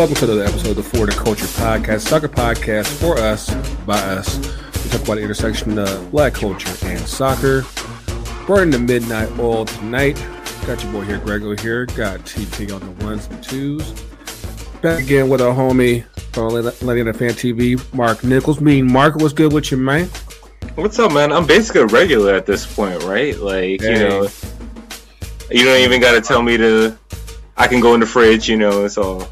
welcome to another episode of the Florida Culture Podcast, soccer podcast for us, by us. We talk about the intersection of black culture and soccer. Burning the midnight oil tonight. Got your boy here, Grego here. Got TT on the ones and twos. Back again with our homie uh, from Atlanta Fan TV, Mark Nichols. Mean Mark, what's good with you, man? What's up, man? I'm basically a regular at this point, right? Like, you know, you don't even got to tell me to. I can go in the fridge, you know. It's all.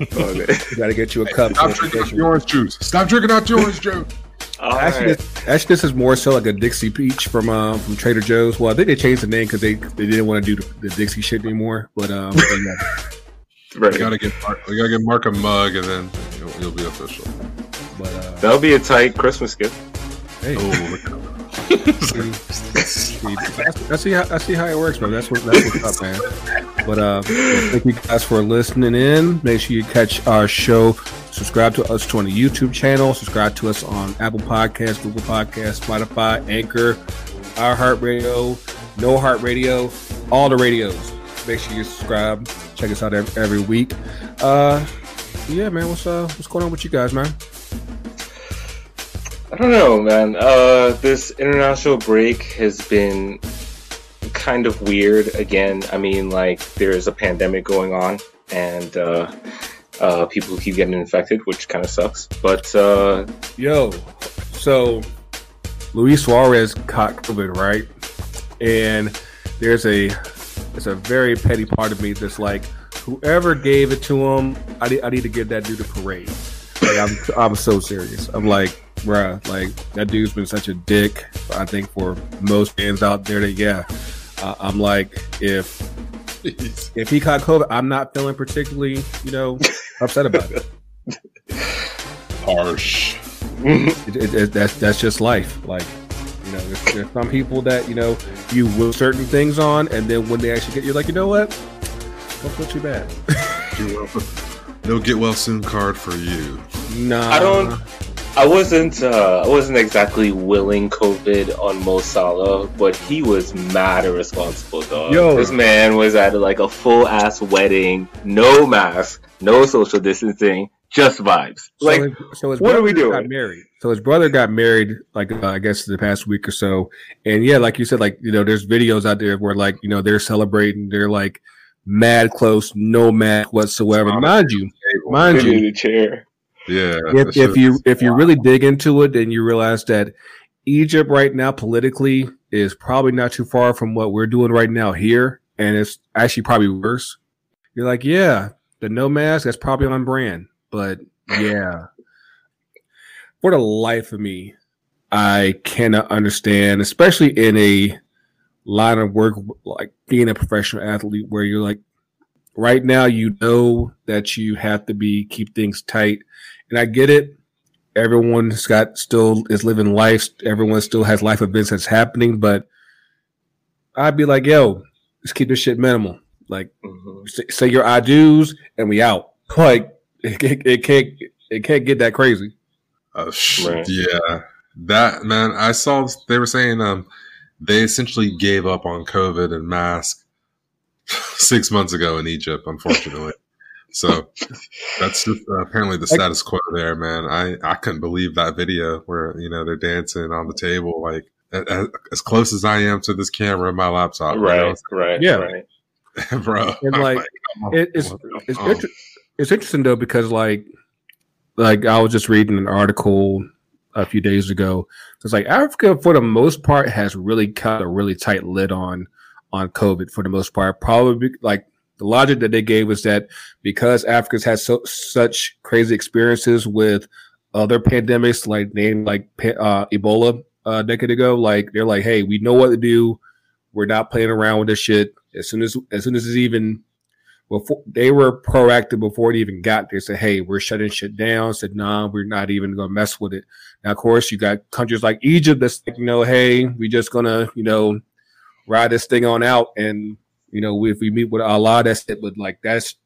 All you got to get you a cup. Stop drinking out the orange juice. Stop drinking out the orange juice. actually, right. this, actually, this is more so like a Dixie Peach from uh, from Trader Joe's. Well, I think they changed the name because they, they didn't want to do the, the, Dixie shit anymore. But um, yeah. right. we gotta get Mark, we gotta get Mark a mug, and then you'll, you'll be official. But uh, that'll be a tight Christmas gift. Hey. Oh, I see how I see how it works, man. That's what that's what's up, man. But uh, thank you guys for listening in. Make sure you catch our show. Subscribe to us on the YouTube channel. Subscribe to us on Apple Podcasts, Google Podcasts, Spotify, Anchor, Our Heart Radio, No Heart Radio, all the radios. Make sure you subscribe. Check us out every, every week. Uh, yeah, man. What's uh, what's going on with you guys, man? I don't know, man. Uh, this international break has been kind of weird. Again, I mean, like there's a pandemic going on, and uh, uh, people keep getting infected, which kind of sucks. But uh, yo, so Luis Suarez caught COVID, right? And there's a it's a very petty part of me that's like, whoever gave it to him, I need, I need to give that dude a parade. Like I'm I'm so serious. I'm like bruh, like that dude's been such a dick. I think for most fans out there, that yeah, uh, I'm like, if if he caught COVID, I'm not feeling particularly, you know, upset about it. Harsh. It, it, it, that's that's just life. Like, you know, there's, there's, some people that you know you will certain things on, and then when they actually get, you're like, you know what? Don't feel too bad. no get well soon card for you. Nah, I don't. I wasn't uh, I wasn't exactly willing COVID on Mo Salah, but he was mad irresponsible, dog. Yo. This man was at like a full ass wedding, no mask, no social distancing, just vibes. So like, his, so his what are we doing? Got married. So his brother got married, like uh, I guess the past week or so, and yeah, like you said, like you know, there's videos out there where like you know they're celebrating, they're like mad close, no mask whatsoever. Mind you, mind you, the chair yeah. If, if you if you really dig into it, then you realize that Egypt right now politically is probably not too far from what we're doing right now here, and it's actually probably worse. You're like, yeah, the no mask that's probably on brand, but yeah, for the life of me, I cannot understand, especially in a line of work like being a professional athlete, where you're like, right now you know that you have to be keep things tight and I get it. Everyone's got still is living life. Everyone still has life events that's happening, but I'd be like, yo, let's keep this shit minimal. Like, mm-hmm. say, say, your I do's and we out. Like, it, it, it can't it can't get that crazy. Uh, right. Yeah, that man. I saw they were saying um they essentially gave up on COVID and mask six months ago in Egypt. Unfortunately. So that's just uh, apparently the status quo there, man. I, I couldn't believe that video where, you know, they're dancing on the table, like as, as close as I am to this camera in my laptop. Right, you know? right, yeah. right. Bro. And like, like it, it's, it's, inter- it's interesting though, because like, like I was just reading an article a few days ago. It's like Africa, for the most part, has really cut a really tight lid on on COVID for the most part. Probably like the logic that they gave was that because Africa's had so such crazy experiences with other pandemics, like name like uh, Ebola uh, a decade ago, like they're like, hey, we know what to do. We're not playing around with this shit. As soon as as soon as it's even before they were proactive before it even got there, said, hey, we're shutting shit down. Said, nah, we're not even gonna mess with it. Now, of course, you got countries like Egypt that's like, you know, hey, we just gonna, you know, ride this thing on out and you know, if we meet with Allah, that's it. But like that's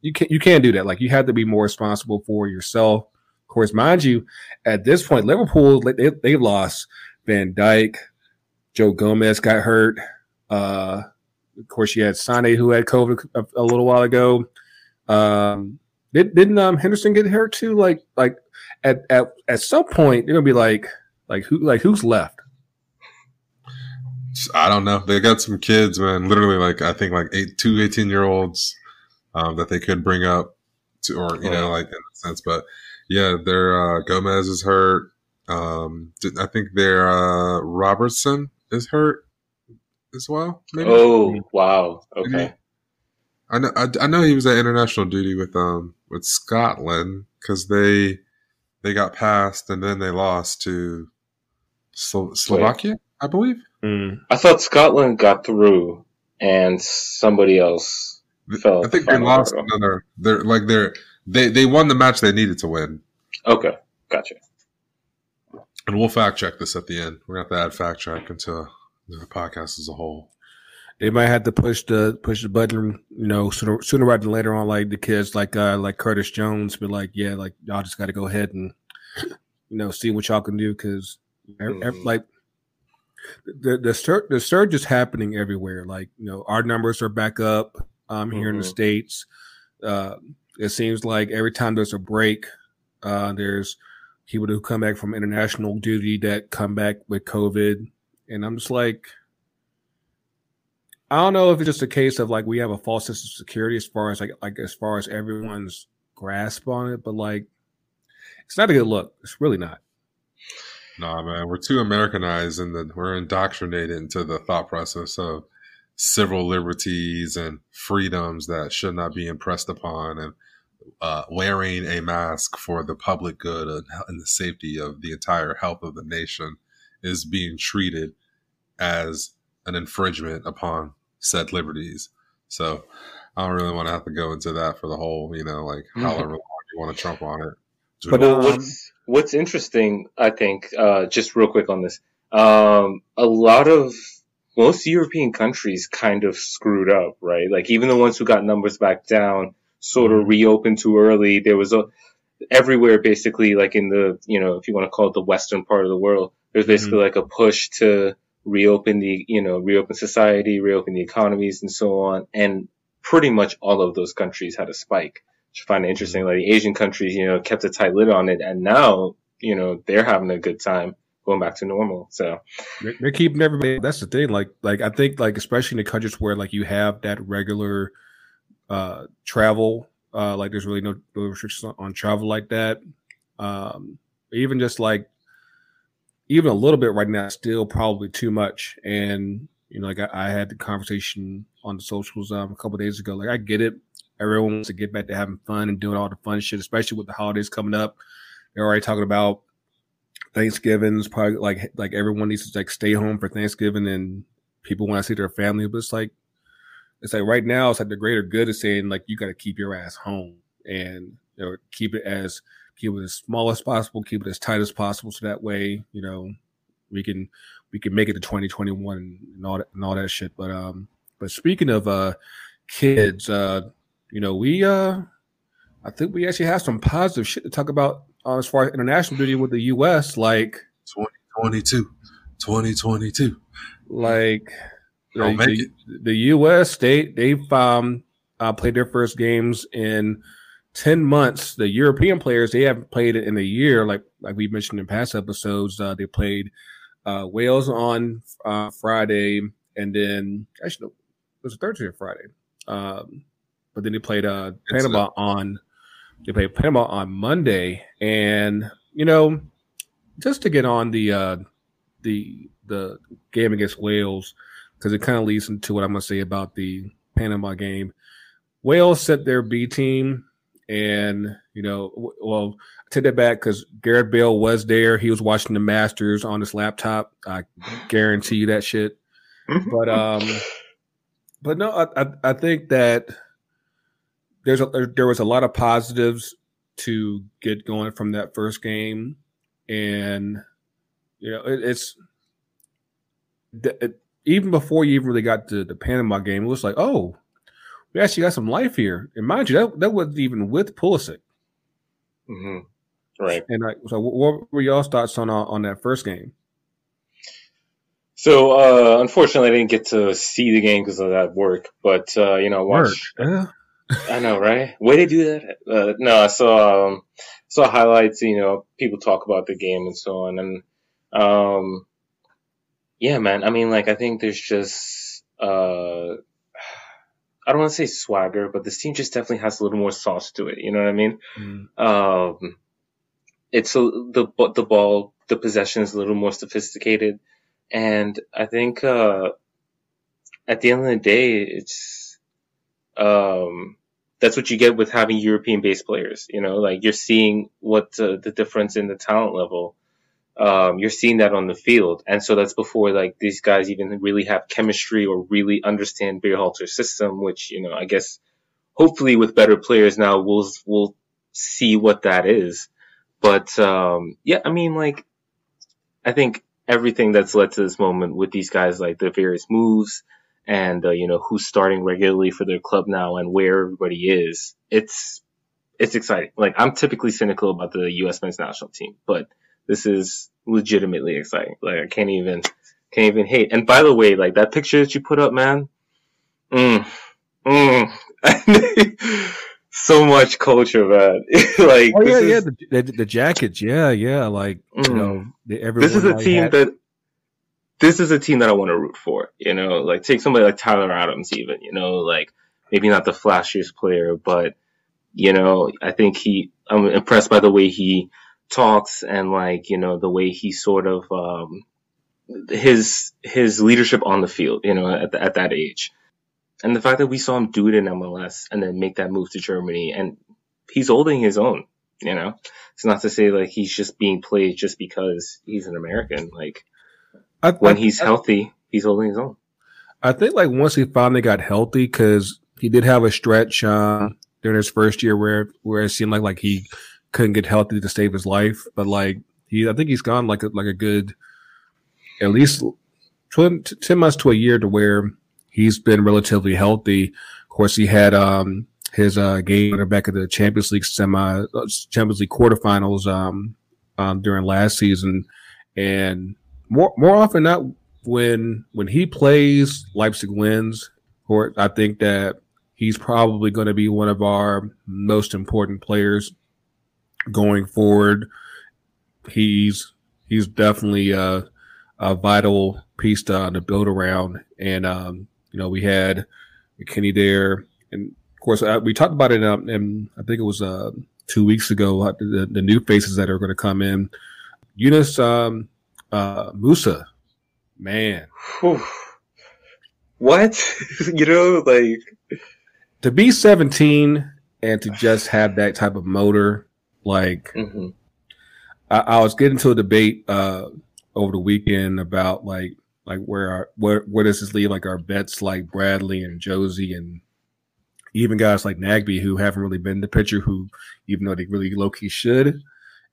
you can't you can't do that. Like you have to be more responsible for yourself. Of course, mind you, at this point, Liverpool they they lost Van Dijk, Joe Gomez got hurt. Uh, of course, you had Mané who had COVID a, a little while ago. Um, Did, didn't um, Henderson get hurt too? Like like at at at some point they're gonna be like like who like who's left? I don't know. They got some kids, man. Literally, like I think like eight, two 18 year olds um, that they could bring up to, or you oh. know, like in a sense. But yeah, their uh, Gomez is hurt. Um, I think their uh, Robertson is hurt as well. Maybe? Oh wow! Okay. I know. I, I, know he was at international duty with um with Scotland because they they got passed and then they lost to Slo- Slovakia, I believe. Mm. I thought Scotland got through and somebody else fell. I think they lost another. They're like they're they they won the match they needed to win. Okay, gotcha. And we'll fact check this at the end. We're gonna have to add fact check into the podcast as a whole. They might have to push the push the button, you know, sooner sooner rather than later on. Like the kids, like uh, like Curtis Jones, be like, yeah, like y'all just got to go ahead and you know see what y'all can do because mm-hmm. like the the surge, the surge is happening everywhere. Like you know, our numbers are back up um, here mm-hmm. in the mm-hmm. states. Uh, it seems like every time there's a break, uh, there's people who come back from international duty that come back with COVID, and I'm just like, I don't know if it's just a case of like we have a false sense of security as far as like like as far as everyone's grasp on it, but like it's not a good look. It's really not. Nah, man, we're too Americanized and the, we're indoctrinated into the thought process of civil liberties and freedoms that should not be impressed upon, and uh, wearing a mask for the public good and, and the safety of the entire health of the nation is being treated as an infringement upon said liberties. So I don't really want to have to go into that for the whole, you know, like mm-hmm. however long you want to trump on it. But um, what's what's interesting, I think, uh, just real quick on this, um, a lot of most European countries kind of screwed up, right? Like even the ones who got numbers back down sort of mm-hmm. reopened too early. There was a everywhere basically, like in the you know if you want to call it the western part of the world, there's basically mm-hmm. like a push to reopen the you know reopen society, reopen the economies, and so on. And pretty much all of those countries had a spike which I find interesting. Like the Asian countries, you know, kept a tight lid on it, and now you know they're having a good time going back to normal. So they're keeping everybody. That's the thing. Like, like I think, like especially in the countries where like you have that regular uh travel, uh like there's really no, no restrictions on, on, travel like that. Um Even just like even a little bit right now, still probably too much. And you know, like I, I had the conversation on the socials um, a couple days ago. Like I get it Everyone wants to get back to having fun and doing all the fun shit, especially with the holidays coming up. They're already talking about Thanksgiving's probably like like everyone needs to like stay home for Thanksgiving and people want to see their family. But it's like it's like right now it's like the greater good is saying like you got to keep your ass home and you know, keep it as keep it as small as possible, keep it as tight as possible, so that way you know we can we can make it to 2021 and all that and all that shit. But um, but speaking of uh kids, uh you know, we uh I think we actually have some positive shit to talk about uh, as far as international duty with the US, like 2022. 2022. Like the, the, the, US they they've um uh, played their first games in 10 months. The European players they haven't played it in a year, like like we mentioned in past episodes. Uh, they played uh, Wales on uh, Friday, and then actually it was Thursday or Friday. Um, but then he played uh, Panama on they played Panama on Monday, and you know, just to get on the uh, the the game against Wales because it kind of leads into what I'm gonna say about the Panama game. Wales set their B team, and you know, well, I take that back because Gareth Bale was there. He was watching the Masters on his laptop. I guarantee you that shit. but um, but no, I, I, I think that there's a, there was a lot of positives to get going from that first game, and you know it, it's it, even before you even really got to the Panama game, it was like, oh, we actually got some life here. And mind you, that that wasn't even with Pulisic. Mm-hmm. Right. And like, so what were y'all's thoughts on on that first game? So uh, unfortunately, I didn't get to see the game because of that work. But uh, you know, watch. Work. Yeah. I know, right? Way to do that. Uh, no, I saw um, saw highlights. You know, people talk about the game and so on, and um, yeah, man. I mean, like, I think there's just uh, I don't want to say swagger, but this team just definitely has a little more sauce to it. You know what I mean? Mm. Um, it's a, the the ball, the possession is a little more sophisticated, and I think uh, at the end of the day, it's um, that's what you get with having European-based players. You know, like you're seeing what uh, the difference in the talent level. Um, you're seeing that on the field, and so that's before like these guys even really have chemistry or really understand Berhalter's system. Which you know, I guess hopefully with better players now, we'll we'll see what that is. But um, yeah, I mean, like I think everything that's led to this moment with these guys, like the various moves, and uh, you know who's starting regularly for their club now and where everybody is. It's it's exciting. Like I'm typically cynical about the U.S. men's national team, but this is legitimately exciting. Like I can't even can't even hate. And by the way, like that picture that you put up, man, mm, mm. so much culture, man. like oh yeah, is, yeah, the, the, the, jackets, yeah, yeah, like mm. you know, everyone. This is a team had... that this is a team that I want to root for. You know, like take somebody like Tyler Adams, even. You know, like maybe not the flashiest player, but you know, I think he. I'm impressed by the way he talks and like you know the way he sort of um, his his leadership on the field. You know, at the, at that age, and the fact that we saw him do it in MLS and then make that move to Germany, and he's holding his own. You know, it's not to say like he's just being played just because he's an American. Like I, when I, he's I, healthy, he's holding his own. I think like once he finally got healthy, because he did have a stretch uh, during his first year where where it seemed like like he couldn't get healthy to save his life. But like he, I think he's gone like a, like a good at least 10, 10 months to a year to where he's been relatively healthy. Of course, he had um, his uh, game back at the Champions League semi uh, Champions League quarterfinals um, um, during last season, and more more often not when when he plays, Leipzig wins. Or I think that he's probably going to be one of our most important players going forward. He's he's definitely a, a vital piece to, to build around. And um, you know, we had McKennie there, and of course, uh, we talked about it. Um, and I think it was uh, two weeks ago. Uh, the, the, new faces that are going to come in. Yunus um, uh, Musah, man. What? you know, like to be 17 and to just have that type of motor, like mm-hmm. I, I, was getting to a debate uh, over the weekend about like like where our where where does this leave like our bets like Bradley and Jozy and even guys like Nagbe who haven't really been the pitcher who even though they really low key should.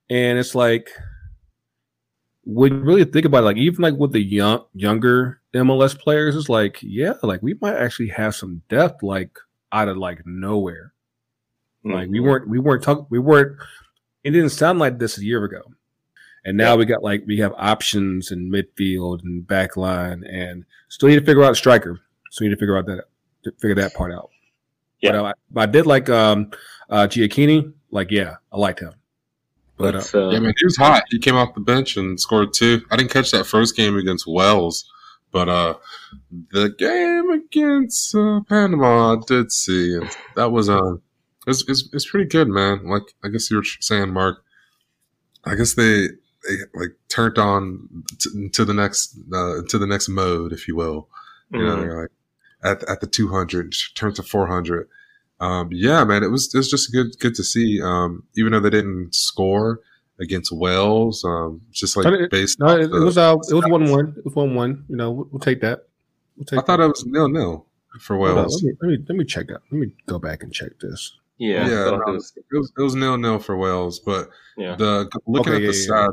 And it's like when you really think about it, like even like with the young younger MLS players, it's like, yeah, like we might actually have some depth like out of like nowhere. Mm-hmm. Like we mm-hmm. weren't we weren't talking we weren't it didn't sound like this a year ago. And now yeah. we got like we have options in midfield and back line and still need to figure out striker. So we need to figure out that figure that part out. Yeah. But, I, I did like um uh Gioacchini, like yeah, I liked him. But uh, uh, yeah, man, he was hot. He came off the bench and scored two. I didn't catch that first game against Wales, but uh, the game against uh, Panama, I did see, and that was uh, it's, it's it's pretty good, man. Like I guess you were saying, Mark. I guess they they like turned on to, to the next uh, to the next mode, if you will. You mm-hmm. know, they're like at at the two hundred, turned to four hundred um, yeah, man, it was it was just good good to see. Um, even though they didn't score against Wales, um, just like it, based. No, it, it, was uh, it was one one. It was one one. You know, we'll, we'll take that. We'll take I thought it was nil nil for Wales. Let me, let me, let me check that. Let me go back and check this. Yeah, yeah, no, it was it was nil nil for Wales, but yeah. the looking okay, at yeah, the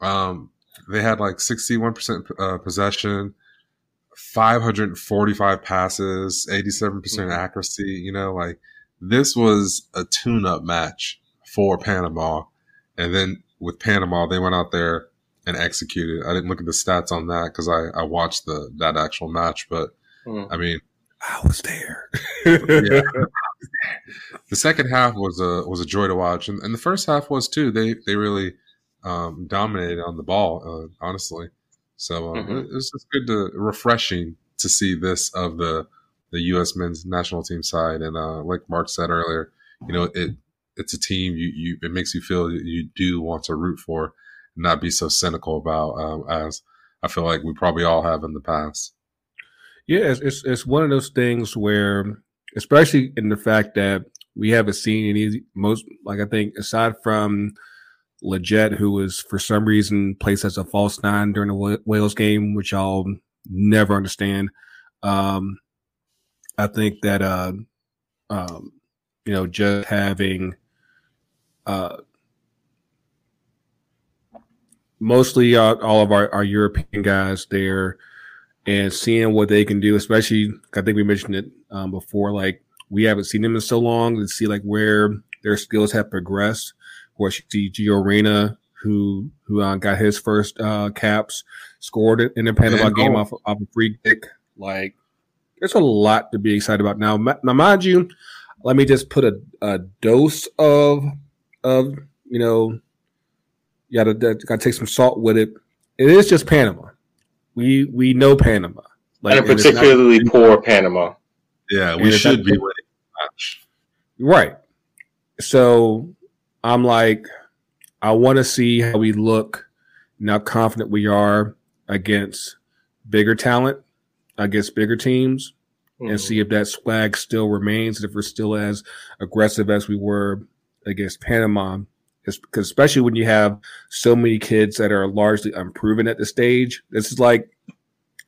stats, um, they had like sixty one percent uh, possession. 545 passes, 87% mm hmm accuracy. You know, like this was a tune up match for Panama. And then with Panama, they went out there and executed. I didn't look at the stats on that because I, I watched the that actual match, but mm. I mean, I was there. yeah. the second half was a was a joy to watch, and, and the first half was too. They they really um, dominated on the ball, uh, honestly. So um, mm-hmm. it's just good to refreshing to see this of the the U.S. men's national team side, and uh, like Mark said earlier, you know it it's a team you you it makes you feel you do want to root for, and not be so cynical about um, as I feel like we probably all have in the past. Yeah, it's, it's, it's one of those things where, especially in the fact that we haven't seen any most like I think aside from Lletget, who was for some reason placed as a false nine during the Wales game, which I'll never understand. Um, I think that uh, um, you know just having uh, mostly uh, all of our, our European guys there and seeing what they can do, especially I think we mentioned it um, before, like we haven't seen them in so long to see like where their skills have progressed. Of course, you see Gio Reyna, who who uh, got his first uh, caps, scored in the Panama game off, off a free kick. Like, there's a lot to be excited about now. Now, mind you, let me just put a, a dose of of you know, you gotta, gotta take some salt with it. It is just Panama. We we know Panama, like, and a particularly not, poor Panama. Yeah, we should be winning. Right. So I'm like, I want to see how we look, and how confident we are against bigger talent, against bigger teams, mm-hmm. and see if that swag still remains, if we're still as aggressive as we were against Panama. Because especially when you have so many kids that are largely unproven at the stage, this is like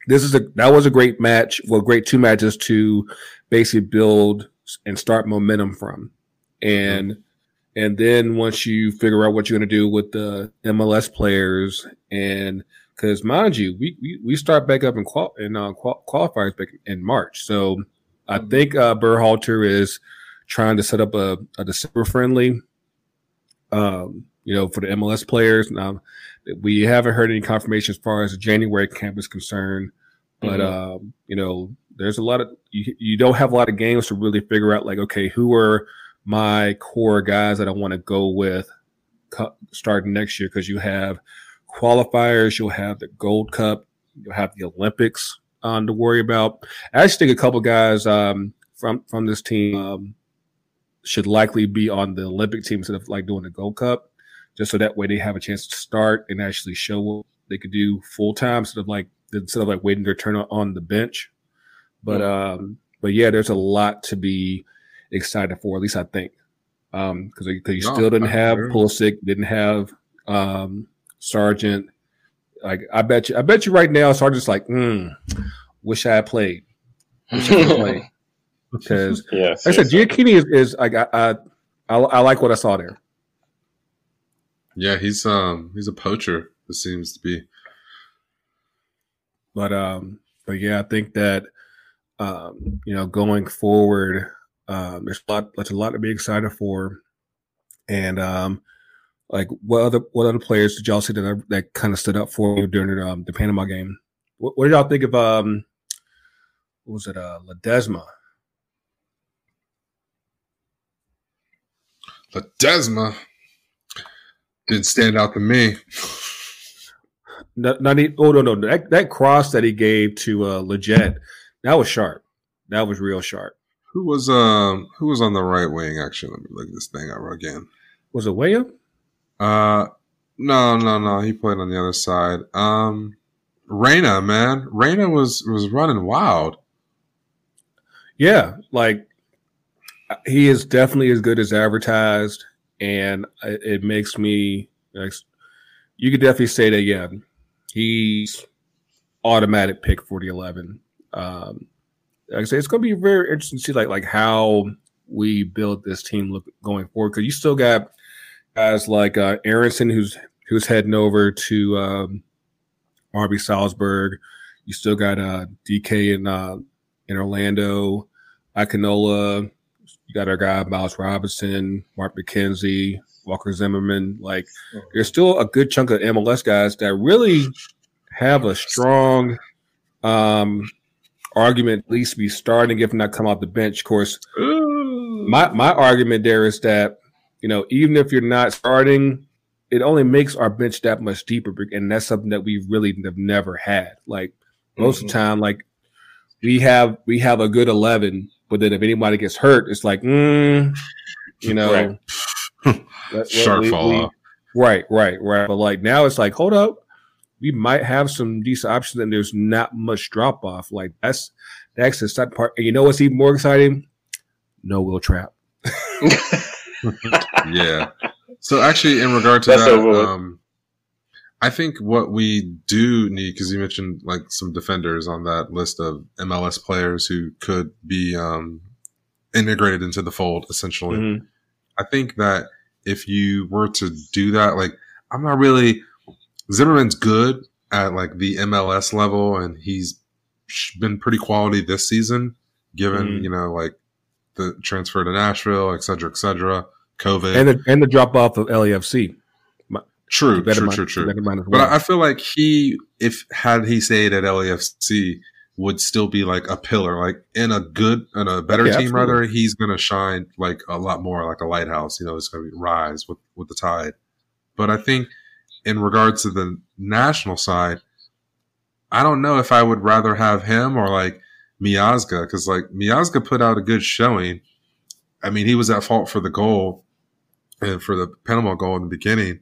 this is a that was a great match. Well, great two matches to basically build and start momentum from, and mm-hmm. And then once you figure out what you're going to do with the MLS players, and because mind you, we, we, we start back up in qual in uh, qual- qualifiers back in March, so I mm-hmm. think uh, Berhalter is trying to set up a, a December friendly, um, you know, for the MLS players. Now, we haven't heard any confirmation as far as the January camp is concerned, but mm-hmm. um, you know, there's a lot of you, you don't have a lot of games to really figure out like, okay, who are my core guys that I want to go with starting next year because you have qualifiers, you'll have the Gold Cup, you'll have the Olympics um, to worry about. I actually think a couple guys um, from from this team um, should likely be on the Olympic team instead of like doing the Gold Cup, just so that way they have a chance to start and actually show what they could do full time instead of like instead of like waiting their turn on the bench. But um, but yeah, there's a lot to be excited for. At least I think, um, because because you no, still didn't have sure. Pulisic, didn't have um Sargent. Like I bet you, I bet you right now, Sargent's like, mm, wish I had played. Wish I had played. because yeah, like I said, Gioacchini is, is like I, I, I like what I saw there. Yeah, he's um he's a poacher. It seems to be. But um, but yeah, I think that um, you know, going forward, um, there's a lot, there's a lot to be excited for, and um, like what other what other players did y'all see that that kind of stood up for you during um, the Panama game? What, what, did y'all think of um, what was it, uh, Ledesma? Ledesma didn't stand out to me. Not, not oh no no that that cross that he gave to uh Lletget that was sharp. That was real sharp. Who was um who was on the right wing? Actually, let me look this thing up again. Was it Weah? Uh, no, no, no. He played on the other side. Um, Reyna, man, Reyna was was running wild. Yeah, like he is definitely as good as advertised, and it makes me. You could definitely say that. Yeah, he's automatic pick for the eleven. Um, like I say, it's going to be very interesting to see like like how we build this team look going forward because you still got guys like uh, Aaronson who's who's heading over to um, RB Salzburg. You still got uh, DK in uh, in Orlando, Akinola, you got our guy Miles Robinson, Mark McKenzie, Walker Zimmerman. Like there's still a good chunk of MLS guys that really have a strong um, argument at least be starting if not come off the bench. Of course, my my argument there is that you know even if you're not starting, it only makes our bench that much deeper, and that's something that we really have never had. Like most mm-hmm. of the mm-hmm. time, like we have we have a good eleven, but then if anybody gets hurt, it's like, mm, you know, right. shark fall off. Right, right, right. But like now, it's like, hold up, we might have some decent options, and there's not much drop off. Like that's that's the exciting part. And you know what's even more exciting? No Wil Trapp. yeah. So actually, in regard to that's that, um, I think what we do need, because you mentioned like some defenders on that list of MLS players who could be um, integrated into the fold, essentially. Mm-hmm. I think that if you were to do that, like I'm not really Zimmerman's good at like the MLS level, and he's been pretty quality this season, given mm-hmm. you know like the transfer to Nashville, et cetera, et cetera, COVID, and the and the drop off of LAFC. True, true, true, true. Well. But I feel like he, if had he stayed at LAFC, would still be like a pillar, like in a good, in a better yeah, team. Absolutely. Rather, he's going to shine like a lot more, like a lighthouse. You know, it's going to rise with with the tide. But I think in regards to the national side, I don't know if I would rather have him or like Miazga because like Miazga put out a good showing. I mean, he was at fault for the goal and for the Panama goal in the beginning,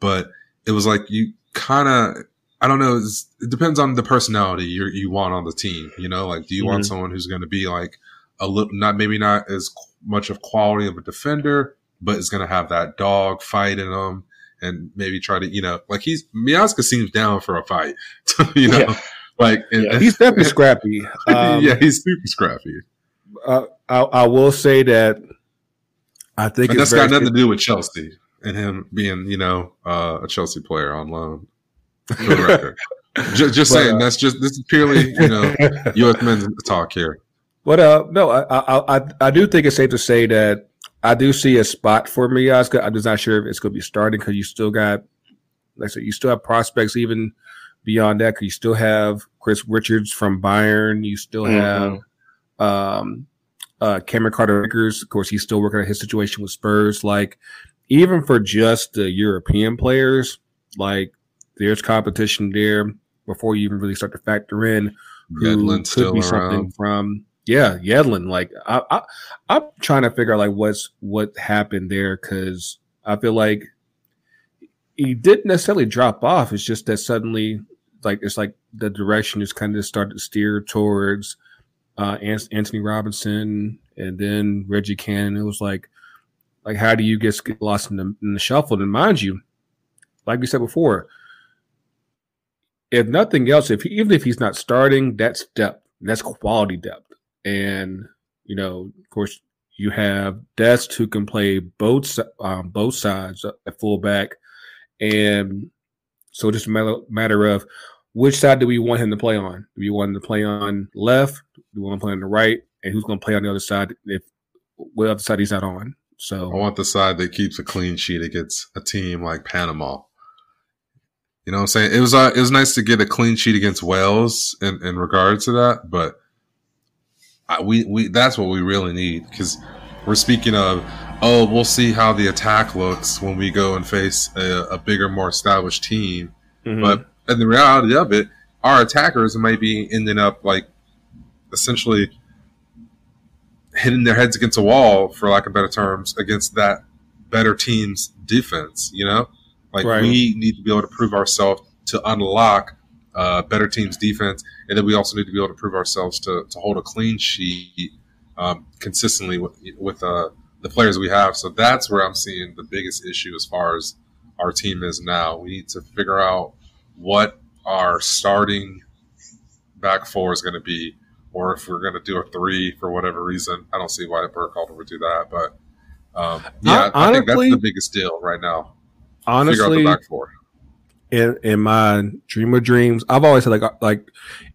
but it was like you kind of I don't know. It depends on the personality you you want on the team. You know, like do you mm-hmm. want someone who's going to be like a little not maybe not as much of quality of a defender, but is going to have that dog fight in them and maybe try to, you know, like he's Miazga seems down for a fight, you know, yeah. like and, yeah, he's definitely scrappy. Um, yeah, he's super scrappy. Uh, I, I, will say that I think that's got nothing to do with Chelsea and him being, you know, uh, a Chelsea player on loan. For the just, just but, saying uh, that's just this is purely, you know, U.S. men's talk here. But uh, no, I, I I I do think it's safe to say that I do see a spot for Miazga. I'm just not sure if it's going to be starting because you still got, like I said, you still have prospects even beyond that. Because you still have Chris Richards from Bayern. You still mm-hmm. have um, uh, Cameron Carter Vickers. Of course, he's still working on his situation with Spurs. Like, even for just the European players, like there's competition there before you even really start to factor in who could be something from yeah, Yedlin. Like I, I, I'm trying to figure out like what's what happened there because I feel like he didn't necessarily drop off. It's just that suddenly, like it's like the direction just kind of started to steer towards uh, Antonee Robinson and then Reggie Cannon. It was like, like how do you get lost in the, in the shuffle? And mind you, like we said before, if nothing else, if he, even if he's not starting, that's depth. That's quality depth. And, you know, of course, you have Dest who can play both um, both sides at fullback. And so just a matter, of which side do we want him to play on? Do we want him to play on left? Do we want him to play on the right? And who's going to play on the other side if what other side he's not on? So I want the side that keeps a clean sheet against a team like Panama. You know what I'm saying? It was uh, it was nice to get a clean sheet against Wales in, in regards to that, but I, we we that's what we really need because we're speaking of oh we'll see how the attack looks when we go and face a, a bigger more established team mm-hmm. but in the reality of it our attackers might be ending up like essentially hitting their heads against a wall for lack of better terms against that better team's defense you know like right. we need to be able to prove ourselves to unlock uh, better team's defense, and then we also need to be able to prove ourselves to, to hold a clean sheet um, consistently with, with uh, the players we have. So that's where I'm seeing the biggest issue as far as our team is now. We need to figure out what our starting back four is going to be, or if we're going to do a three for whatever reason. I don't see why Berhalter would do that, but um, yeah, honestly, I think that's the biggest deal right now. Honestly, out the back four in in my dream of dreams, I've always said like like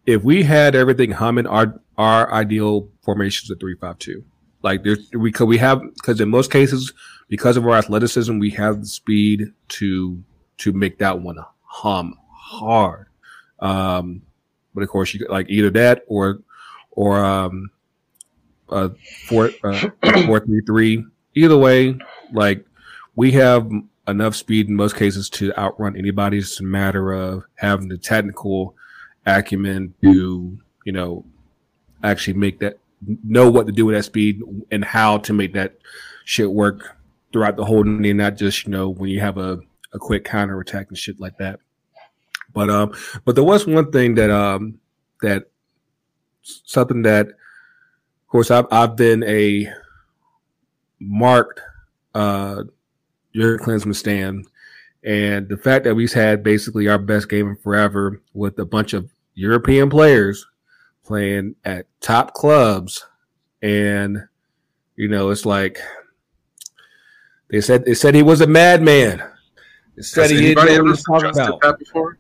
if we had everything humming, our our ideal formation is a three five two. Like there's we could we have because in most cases because of our athleticism we have the speed to to make that one hum hard. Um, but of course you like either that or or um uh, four uh, four three three. Either way, like we have enough speed in most cases to outrun anybody. It's a matter of having the technical acumen to you know actually make that know what to do with that speed and how to make that shit work throughout the whole day, not just you know when you have a, a quick counter attack and shit like that. But um, but there was one thing that um that something that, of course, I've I've been a marked uh Jurgen Klinsmann stand, and the fact that we've had basically our best game in forever with a bunch of European players playing at top clubs, and you know it's like they said they said he was a madman. They said Has he anybody ever suggested that before?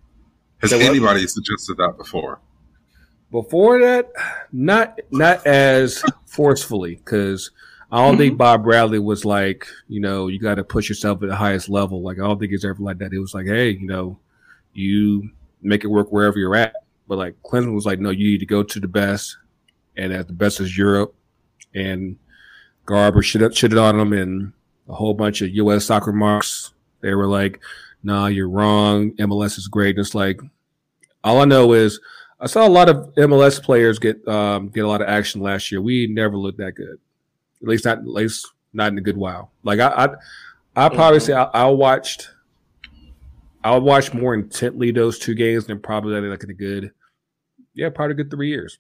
Has anybody suggested that before? Before that, not not as forcefully because I don't mm-hmm. think Bob Bradley was like, you know, you got to push yourself at the highest level. Like I don't think it's ever like that. It was like, hey, you know, you make it work wherever you're at. But like Klinsmann was like, no, you need to go to the best, and at the best is Europe. And Garber shit shitted on them, and a whole bunch of U.S. soccer marks. They were like, nah, you're wrong. MLS is great. And it's like, all I know is I saw a lot of MLS players get um, get a lot of action last year. We never looked that good, at least not at least not in a good while. Like I, I, I probably mm-hmm. say I, I, watched, I watched more intently those two games than probably like in a good, yeah, probably a good three years.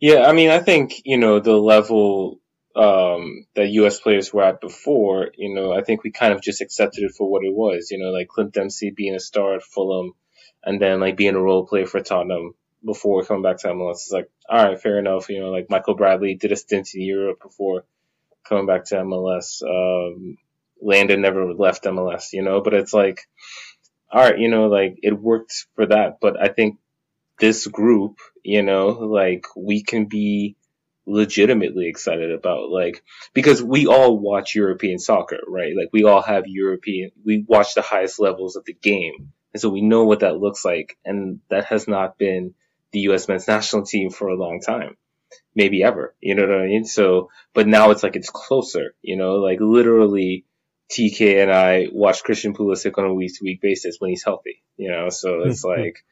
Yeah, I mean, I think you know the level um, that U.S. players were at before. You know, I think we kind of just accepted it for what it was. You know, like Clint Dempsey being a star at Fulham and then like being a role player for Tottenham before coming back to MLS. It's like, all right, fair enough. You know, like Michael Bradley did a stint in Europe before coming back to MLS. Um, Landon never left MLS, you know, but it's like, all right, you know, like it worked for that. But I think this group, you know, like we can be legitimately excited about like because we all watch European soccer, right? Like we all have European we watch the highest levels of the game. And so we know what that looks like. And that has not been the U.S. men's national team for a long time. Maybe ever. You know what I mean? So, but now it's like it's closer, you know, like literally TK and I watch Christian Pulisic on a week to week basis when he's healthy, you know, so it's hmm, hmm. like,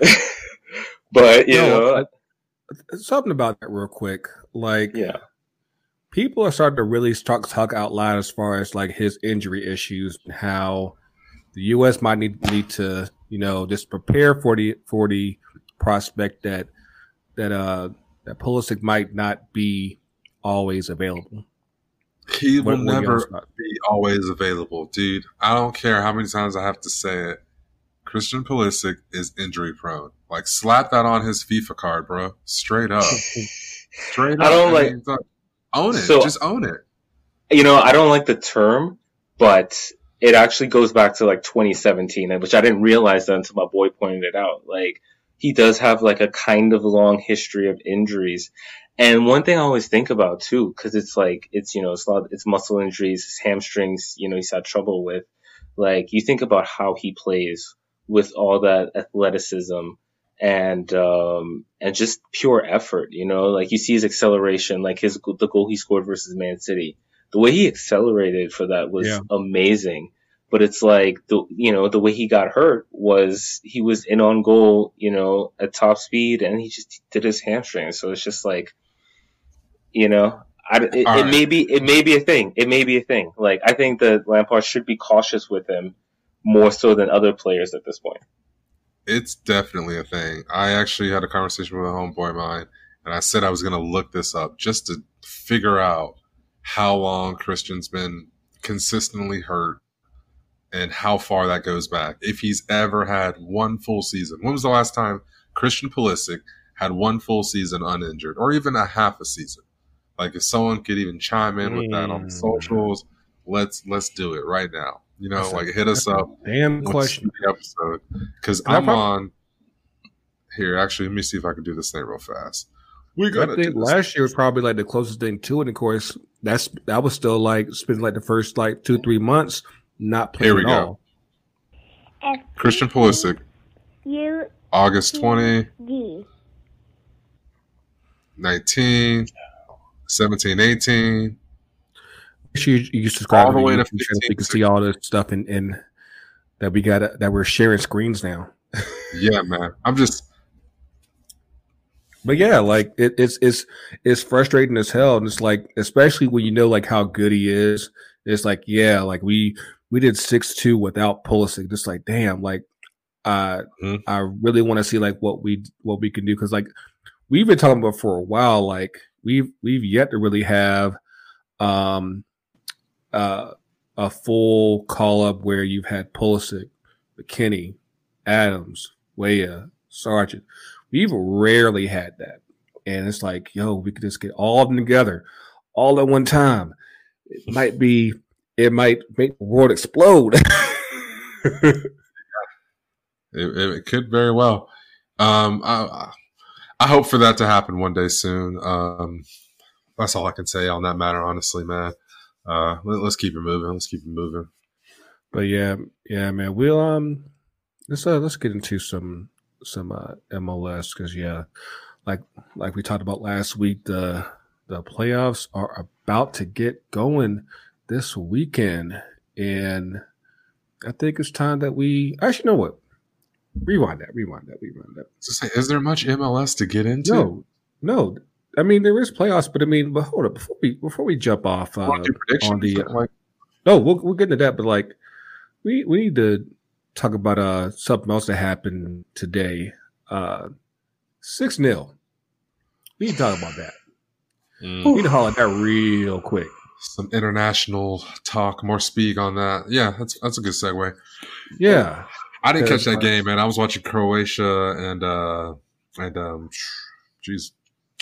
but you no, know, uh, something about that real quick. Like, yeah, people are starting to really talk, talk out loud as far as like his injury issues and how the U.S. might need need to you know just prepare for the for the prospect that that uh that Pulisic might not be always available. He will never be always available, dude. I don't care how many times I have to say it. Christian Pulisic is injury prone. Like slap that on his FIFA card, bro. Straight up. Straight up. I don't like own it. So, Just own it. You know, I don't like the term, but it actually goes back to like 2017, which I didn't realize that until my boy pointed it out. Like he does have like a kind of long history of injuries. And one thing I always think about too, cause it's like, it's, you know, it's a lot, it's muscle injuries, his hamstrings, you know, he's had trouble with. Like you think about how he plays with all that athleticism and um and just pure effort, you know, like you see his acceleration, like his the goal he scored versus Man City the way he accelerated for that was yeah. amazing. But it's like the you know the way he got hurt was he was in on goal you know at top speed and he just did his hamstring. So it's just like you know I, it, it right. may be it may be a thing. It may be a thing. Like I think that Lampard should be cautious with him more so than other players at this point. It's definitely a thing. I actually had a conversation with a homeboy of mine, and I said I was going to look this up just to figure out how long Christian's been consistently hurt and how far that goes back. If he's ever had one full season. When was the last time Christian Pulisic had one full season uninjured or even a half a season? Like if someone could even chime in with that on the hmm. socials, let's let's do it right now. You know, like hit us up. Damn question. episode because I'm on here. Actually, let me see if I can do this thing real fast. We got. I think last year was probably like the closest thing to it. Of course, that's that was still like spending like the first like two three months not playing Here we go. All. Christian Pulisic. You. August twenty. 19, 17, 18. You, you subscribe all the way to 15, so you can see all the stuff in, in that we got that we're sharing screens now. yeah, man. I'm just but yeah, like it, it's it's it's frustrating as hell, and it's like especially when you know like how good he is. It's like yeah, like we we did six two without Pulisic. Just like damn, like uh, mm-hmm. I really want to see like what we what we can do because like we've been talking about for a while. Like we've we've yet to really have um uh a full call up where you've had Pulisic, McKennie, Adams, Weah, Sargent We've rarely had that. And it's like, yo, we could just get all of them together all at one time. It might be, it might make the world explode. it, it, could very well. Um, I, I hope for that to happen one day soon. Um, that's all I can say on that matter, honestly, man. Uh, let, us keep it moving. Let's keep it moving. But yeah, yeah, man. We'll um, let's uh, let's get into some some uh, MLS because yeah, like like we talked about last week, the the playoffs are about to get going this weekend, and I think it's time that we actually know what rewind that, rewind that, rewind that. So say, is there much MLS to get into? No, no. I mean, there is playoffs, but I mean, but hold up before we before we jump off uh, on the. Uh, like, no, we'll we'll get into that, but like, we we need to talk about uh something else that happened today. Uh six 0 We need to talk about that. Mm. We need to haul that real quick. Some international talk, more speak on that. Yeah, that's that's a good segue. Yeah. I didn't catch that game, man. I was watching Croatia and uh and um geez,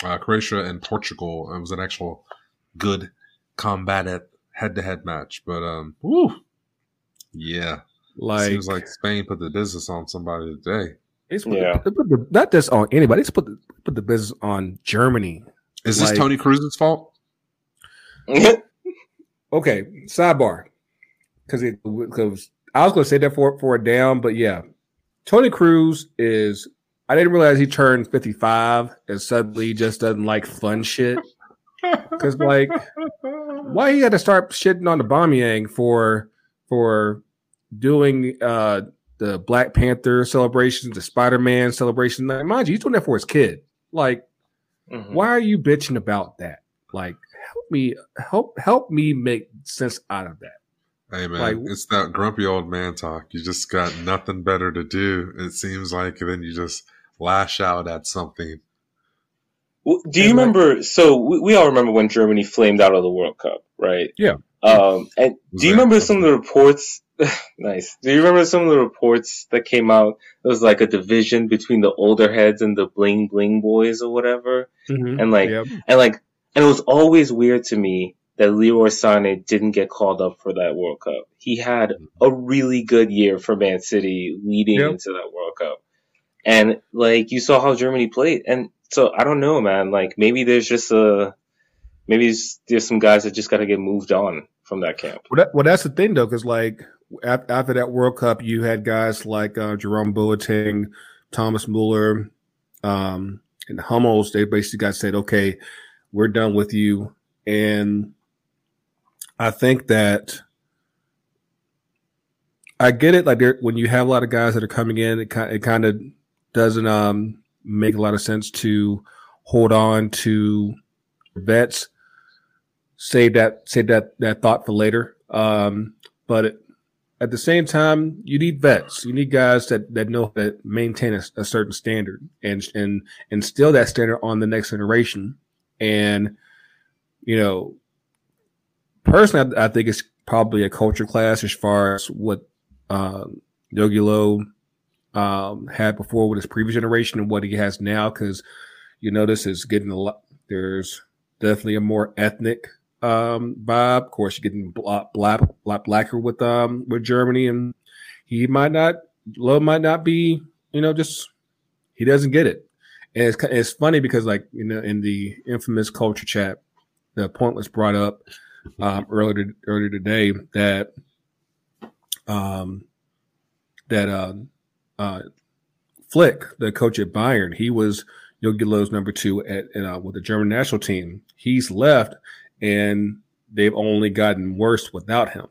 uh, Croatia and Portugal. It was an actual good combated head to head match. But um woo, yeah, like seems like Spain put the business on somebody today. It's yeah. The, the, not just on anybody. It's put the, put the business on Germany. Is this like, Toni Kroos's fault? okay, sidebar. Because because I was going to say that for for a down, but yeah, Toni Kroos is. I didn't realize he turned fifty five and suddenly just doesn't like fun shit. Because like, why he had to start shitting on the Aubameyang for for doing uh the Black Panther celebrations, the Spider Man celebration. Like, mind you, he's doing that for his kid. Like, mm-hmm. why are you bitching about that? Like, me, help, help me make sense out of that. Hey man, like, it's that grumpy old man talk. You just got nothing better to do. It seems like, and then you just lash out at something. Well, do you and remember? Like, so we, we all remember when Germany flamed out of the World Cup, right? Yeah. Um, and do you remember some of the reports? nice. Do you remember some of the reports that came out? It was like a division between the older heads and the bling bling boys or whatever. Mm-hmm. And like, yep. and like, and it was always weird to me that Leroy Sané didn't get called up for that World Cup. He had a really good year for Man City leading yep. into that World Cup. And like, you saw how Germany played. And so I don't know, man. Like, maybe there's just a, maybe there's some guys that just got to get moved on from that camp. Well, that, well that's the thing though, because like after that World Cup, you had guys like uh, Jerome Boateng, Thomas Muller, um, and Hummels. They basically got said, "Okay, we're done with you." And I think that I get it. Like there, when you have a lot of guys that are coming in, it kind it kind of doesn't um, make a lot of sense to hold on to vets save that save that that thought for later. Um, but at the same time, you need vets. You need guys that that know that maintain a, a, certain standard and and instill that standard on the next generation. And you know, personally, I, I think it's probably a culture class as far as what um, Jogi Löw um, had before with his previous generation and what he has now. Because you notice it's getting a lot. There's definitely a more ethnic um, Bob. Of course, you're getting black, black, black, blacker with um with Germany, and he might not, Low might not be, you know, just he doesn't get it. And it's it's funny because like you know in the infamous culture chat, the point was brought up um, earlier earlier today that um that uh, uh, Flick, the coach at Bayern, he was Jogi Löw's number two at, uh, with the German national team. He's left, and they've only gotten worse without him.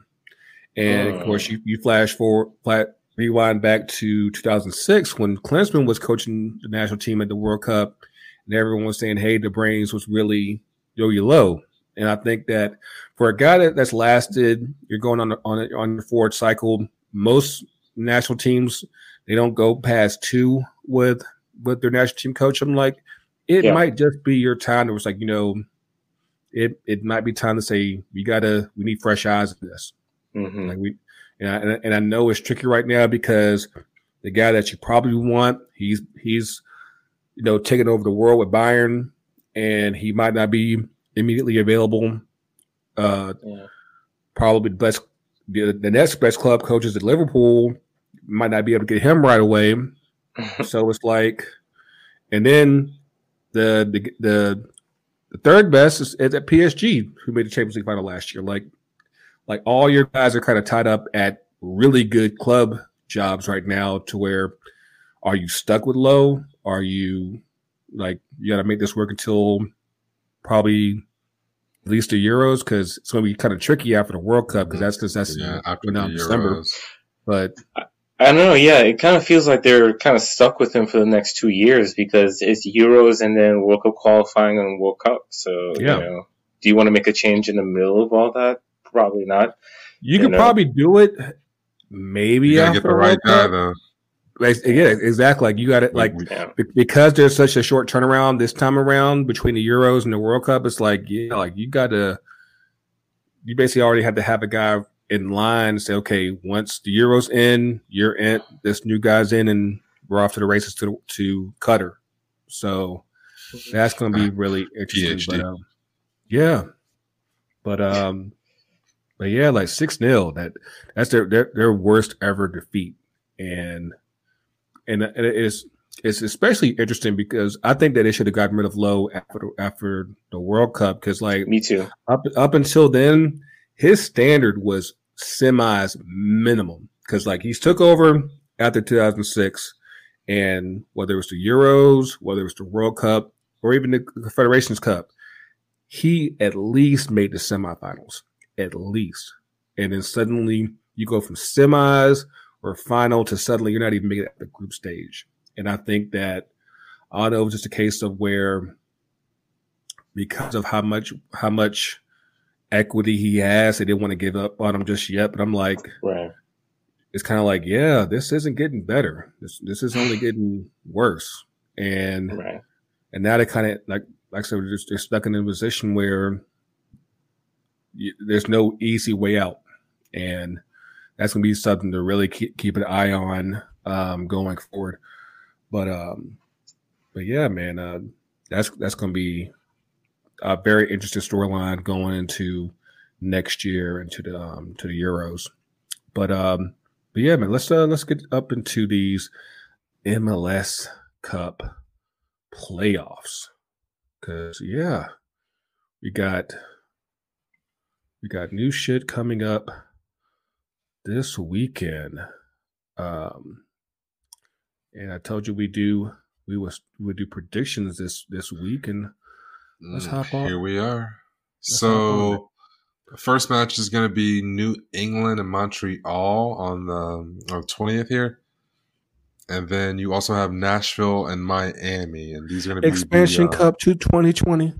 And of course, oh. you, you flash forward, flat, rewind back to 2006 when Klinsmann was coaching the national team at the World Cup, and everyone was saying, "Hey, the brains was really Jogi Löw." And I think that for a guy that, that's lasted, you're going on on on the forward cycle. Most national teams they don't go past two with with their national team coach. I'm like, it yeah. might just be your time. It was like, you know, it it might be time to say we gotta we need fresh eyes in this. Mm-hmm. Like we and I, and I know it's tricky right now because the guy that you probably want, he's he's you know taking over the world with Bayern, and he might not be immediately available. Uh, yeah. Probably the best, the, the next best club coaches at Liverpool might not be able to get him right away. so it's like, and then the the the, the third best is, is at PSG, who made the Champions League final last year. Like, like all your guys are kind of tied up at really good club jobs right now. To where are you stuck with Löw? Are you like you got to make this work until probably at least the Euros because it's going to be kind of tricky after the World Cup because that's because that's yeah, after now December. But I, I don't know. Yeah, it kind of feels like they're kind of stuck with him for the next two years because it's Euros and then World Cup qualifying and World Cup. So yeah. you know, do you want to make a change in the middle of all that? Probably not. You, you could know? probably do it. Maybe you gotta get the right guy though. Yeah, exactly. Like you got it. Like yeah. because there's such a short turnaround this time around between the Euros and the World Cup. It's like yeah, like you got to. You basically already have to have a guy in line and say, okay, once the Euros in, you're in. This new guy's in, and we're off to the races to to Qatar. So that's going to be really interesting. But, um, yeah, but um, but yeah, like six 0 That that's their, their their worst ever defeat, and and and it's it's especially interesting because I think that they should have gotten rid of Löw after after the World Cup because like me too. Up up until then, his standard was semis minimum because like he's took over after 2006, and whether it was the Euros, whether it was the World Cup, or even the Confederations Cup, he at least made the semifinals, at least, and then suddenly you go from semis or final to suddenly you're not even making it at the group stage. And I think that I know it was just a case of where because of how much how much equity he has, they didn't want to give up on him just yet. But I'm like, right. it's kind of like, yeah, this isn't getting better. This this is only getting worse. And right. and now they kind of like like I said, they're, they're stuck in a position where there's no easy way out. And that's going to be something to really keep, keep an eye on um, going forward. But um, but yeah, man, uh, that's that's going to be a very interesting storyline going into next year into the um, to the Euros. But um, but yeah, man, let's uh, let's get up into these MLS Cup playoffs because yeah, we got we got new shit coming up this weekend. Um, and I told you we do we was we do predictions this this week, and let's mm, hop on. Here we are. Let's so, first match is going to be New England and Montreal on the twentieth here, and then you also have Nashville and Miami, and these are going to be expansion the, uh, Cup to twenty twenty.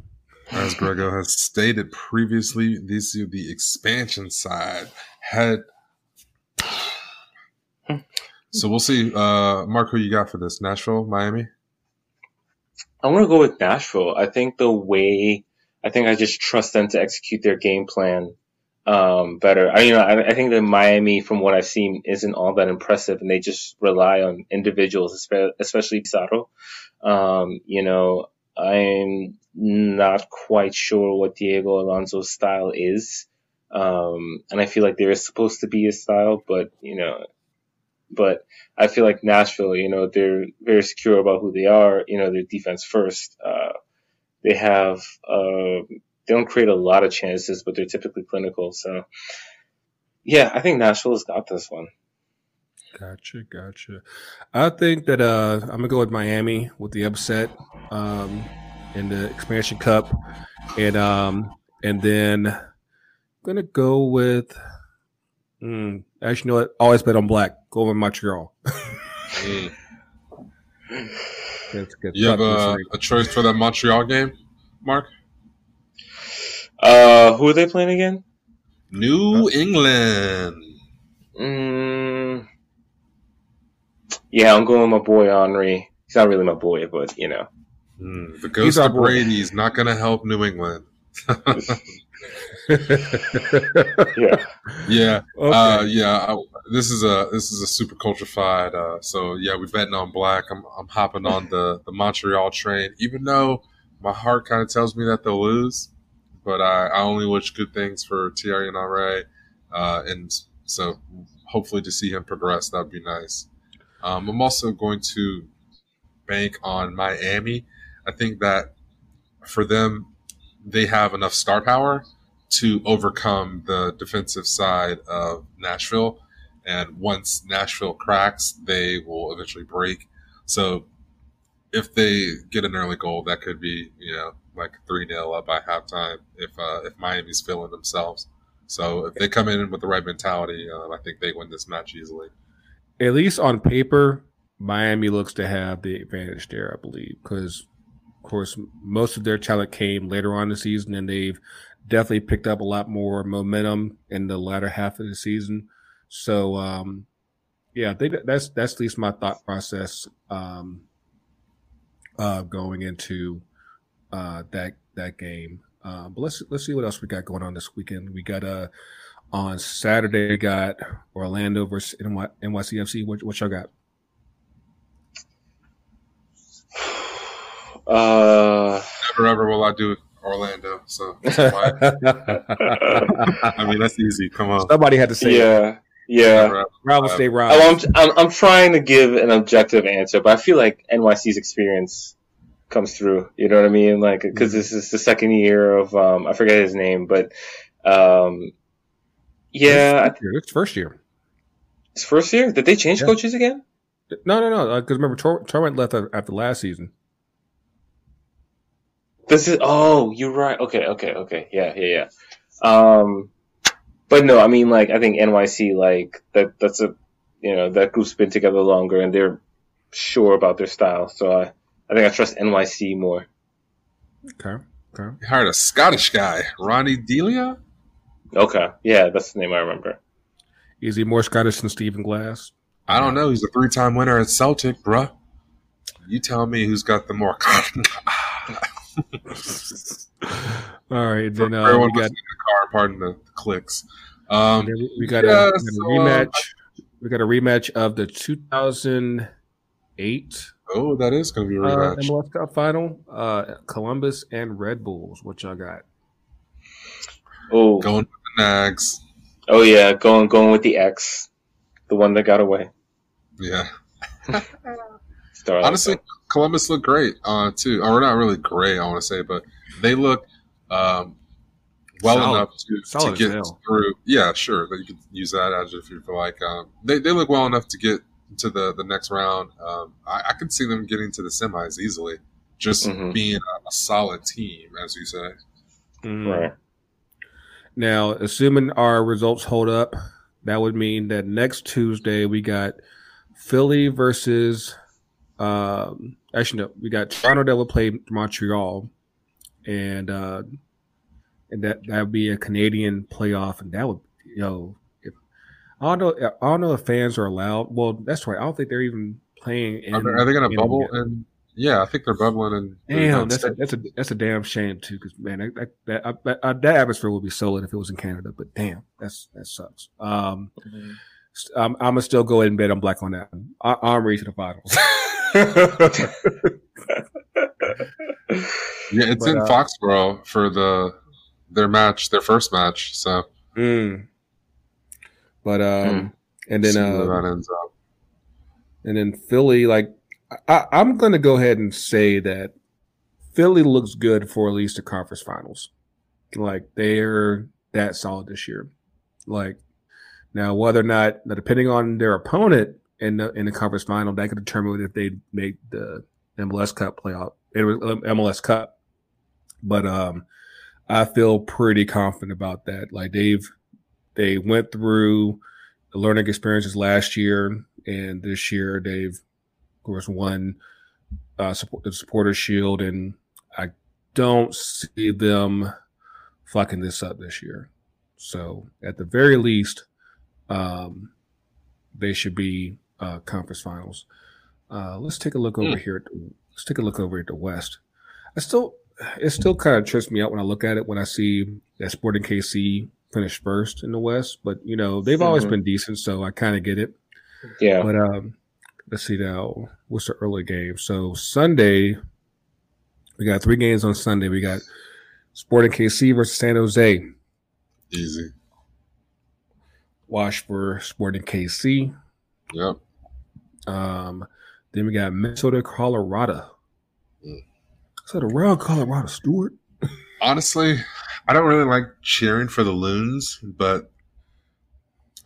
As Grego has stated previously, these are the expansion side head so we'll see. Uh, Mark, who you got for this? Nashville, Miami? I want to go with Nashville. I think the way, I think I just trust them to execute their game plan um, better. I, you know, I, I think that Miami, from what I've seen, isn't all that impressive, and they just rely on individuals, especially Pizarro. Um, you know, I'm not quite sure what Diego Alonso's style is. Um, and I feel like there is supposed to be a style, but you know, but I feel like Nashville, you know, they're very secure about who they are. You know, their defense first. Uh, they have, uh, they don't create a lot of chances, but they're typically clinical. So, yeah, I think Nashville has got this one. Gotcha, gotcha. I think that uh, I'm gonna go with Miami with the upset um, in the expansion cup, and um, and then I'm gonna go with. Mm, actually, you know what? Always bet on black. Go with Montreal. mm. You have a, a, choice for that Montreal game, Mark? Uh, who are they playing again? New England. Mm, yeah, I'm going with my boy Henry. He's not really my boy, but you know. Mm, the ghost of Brady is not going to help New England. yeah, yeah, okay. uh, yeah. I, this is a this is a super cultured Uh, so yeah, we're betting on black. I'm I'm hopping on the the Montreal train, even though my heart kind of tells me that they'll lose. But I, I only wish good things for Thierry and Henry, uh, and so hopefully to see him progress, that'd be nice. Um, I'm also going to bank on Miami. I think that for them, they have enough star power to overcome the defensive side of Nashville. And once Nashville cracks, they will eventually break. So if they get an early goal, that could be, you know, like 3 0 up by halftime if, uh, if Miami's feeling themselves. So if they come in with the right mentality, uh, I think they win this match easily. At least on paper, Miami looks to have the advantage there, I believe, because of course most of their talent came later on in the season, and they've definitely picked up a lot more momentum in the latter half of the season. So, um, yeah, that's that's at least my thought process um, uh, going into uh, that that game. Uh, but let's let's see what else we got going on this weekend. We got uh on Saturday we got Orlando versus NY, NYCFC. What what y'all got? Uh, never ever will I do Orlando. So I mean that's easy. Come on, somebody had to say. Yeah. It. Yeah, Rob will stay Rob. I'm, I'm, I'm trying to give an objective answer, but I feel like NYC's experience comes through. You know what I mean? Like, because mm-hmm. this is the second year of um, I forget his name, but um, yeah, it's first year. It's first year. Did they change yeah. coaches again? No, no, no. Because uh, remember, Tor- Torrent left after last season. This is oh, you're right. Okay, okay, okay. Yeah, yeah, yeah. Um, but no, I mean, like, I think NYC, like that. That's a you know that group's been together longer, and they're sure about their style. So I, I think I trust NYC more. Okay. Okay. You hired a Scottish guy, Ronny Deila. Okay, yeah, that's the name I remember. Is he more Scottish than Stephen Glass? I don't know. He's a three-time winner at Celtic, bruh. You tell me who's got the more. Card. All right, then uh, we got the car. Pardon the clicks. Um, we got, yeah, a, we got a rematch. we got a rematch of the 2008. Oh, that is going to be a uh, rematch. Uh, MLS Cup final. Uh, Columbus and Red Bulls. What y'all got? Oh, going with the Nags. Oh yeah, going going with the X, the one that got away. Yeah. Honestly, Columbus looked great uh, too. Or not really great, I want to say, but they look um, well Solid. enough to, to get through. Yeah, sure. That you could use that as if you feel like um, they they look well enough to get to the the next round. Um, I, I could see them getting to the semis easily, just mm-hmm. being a, a, solid team, as you say. Mm-hmm. Right. Now, assuming our results hold up, that would mean that next Tuesday we got Philly versus. Um, actually, no, we got Toronto that will play Montreal, and uh, and that that would be a Canadian playoff, and that would you know if I don't know I don't know if fans are allowed. Well, that's right. I don't think they're even playing. In, are, they, are they going to bubble in yeah, I think they're bubbling and damn. That's a, that's a that's a damn shame too. Because man, that that, that, uh, that atmosphere would be solid if it was in Canada. But damn, that's that sucks. Um, mm-hmm. I'm, I'm, gonna still go ahead and bet I'm black on that. I, I'm reaching the finals. yeah, it's but, in uh, Foxborough for the their match, their first match. So, mm. but um, mm. and then uh, and then Philly, like I, I'm going to go ahead and say that Philly looks good for at least the conference finals. Like they're that solid this year. Like now, whether or not, depending on their opponent, in the in the conference final that could determine if they make the MLS Cup playoff. It was MLS Cup, but um, I feel pretty confident about that. Like they've they went through the learning experiences last year, and this year they've of course won uh, support, the supporter shield, and I don't see them fucking this up this year. So at the very least, um, they should be uh, conference finals. Uh, let's take a look over mm. here. Let's take a look over at the West. I still, it still kind of trips me out when I look at it when I see that Sporting KC finished first in the West. But you know they've mm-hmm. always been decent, so I kind of get it. Yeah. But um, let's see now. What's the early game? So Sunday, we got three games on Sunday. We got Sporting KC versus San Jose. Easy. Wash for Sporting KC. Yep. Um, then we got Minnesota, Colorado. Mm. Is that around Colorado, Stewart? Honestly, I don't really like cheering for the Loons, but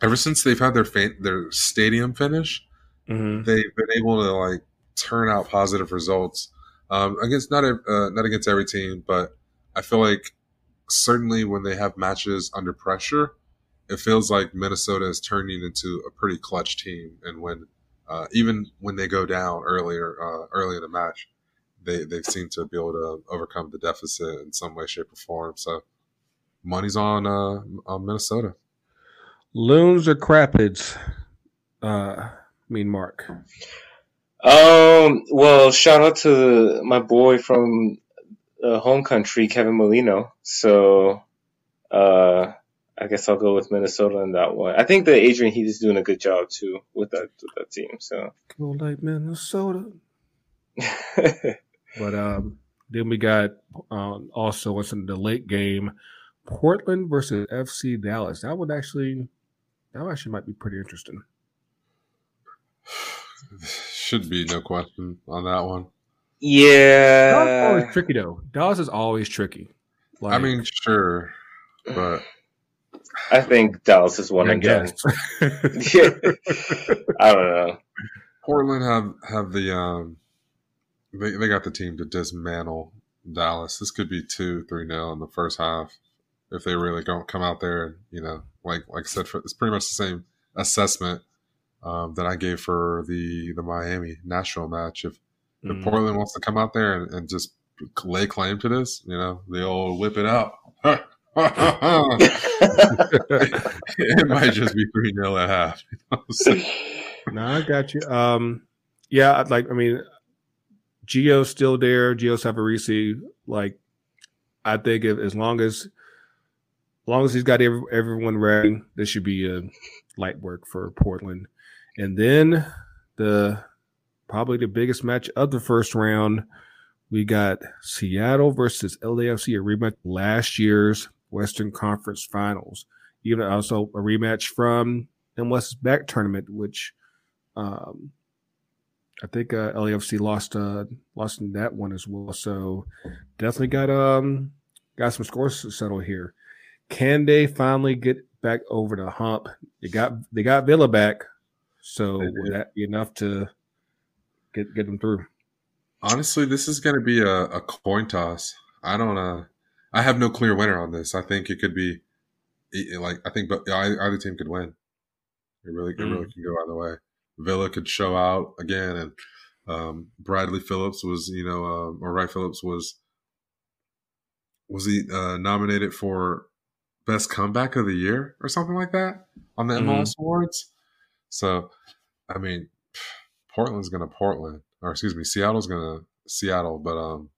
ever since they've had their fa- their stadium finish, mm-hmm. they've been able to like turn out positive results um, against not a, uh, not against every team, but I feel like certainly when they have matches under pressure, it feels like Minnesota is turning into a pretty clutch team. And when uh, even when they go down earlier uh, early in the match, they they seem to be able to overcome the deficit in some way, shape, or form. So money's on uh, on Minnesota. Loons or Crapids? Uh, mean Mark. Um. Well, shout out to my boy from uh, home country, Kevin Molino. So, uh, I guess I'll go with Minnesota in that one. I think that Adrian Heath is doing a good job too with that with that team. So go like Minnesota. but um, then we got um, also what's in the late game, Portland versus FC Dallas. That would actually that actually might be pretty interesting. Should be no question on that one. Yeah, Dallas always tricky though. Dallas is always tricky. Like, I mean, sure, but I think Dallas is one again. yeah. I don't know. Portland have have the um, they they got the team to dismantle Dallas. This could be two, three nil in the first half if they really don't come out there and you know, like like I said, for, it's pretty much the same assessment um, that I gave for the the Miami Nashville match. If, mm. if Portland wants to come out there and, and just lay claim to this, you know, they all whip it out. it might just be 3 nil at half. You know? so. No, I got you. Um, yeah, like, I mean, Gio's still there. Gio Savarese, like, I think if, as long as, as long as he's got every, everyone ready, this should be a light work for Portland. And then the probably the biggest match of the first round, we got Seattle versus LAFC, a rematch last year's Western Conference Finals. Even also a rematch from MLS's back tournament, which um, I think uh, LAFC lost uh, lost in that one as well. So definitely got um got some scores to settle here. Can they finally get back over the hump? They got they got Villa back, so would that be enough to get get them through? Honestly, this is going to be a, a coin toss. I don't uh I have no clear winner on this. I think it could be like I think, but either team could win. It really, it really mm. can go either way. Villa could show out again, and um, Bradley Phillips was, you know, uh, or Wright Phillips was, was he uh, nominated for best comeback of the year or something like that on the MLS mm-hmm. awards? So, I mean, Portland's gonna Portland, or excuse me, Seattle's gonna Seattle, but um,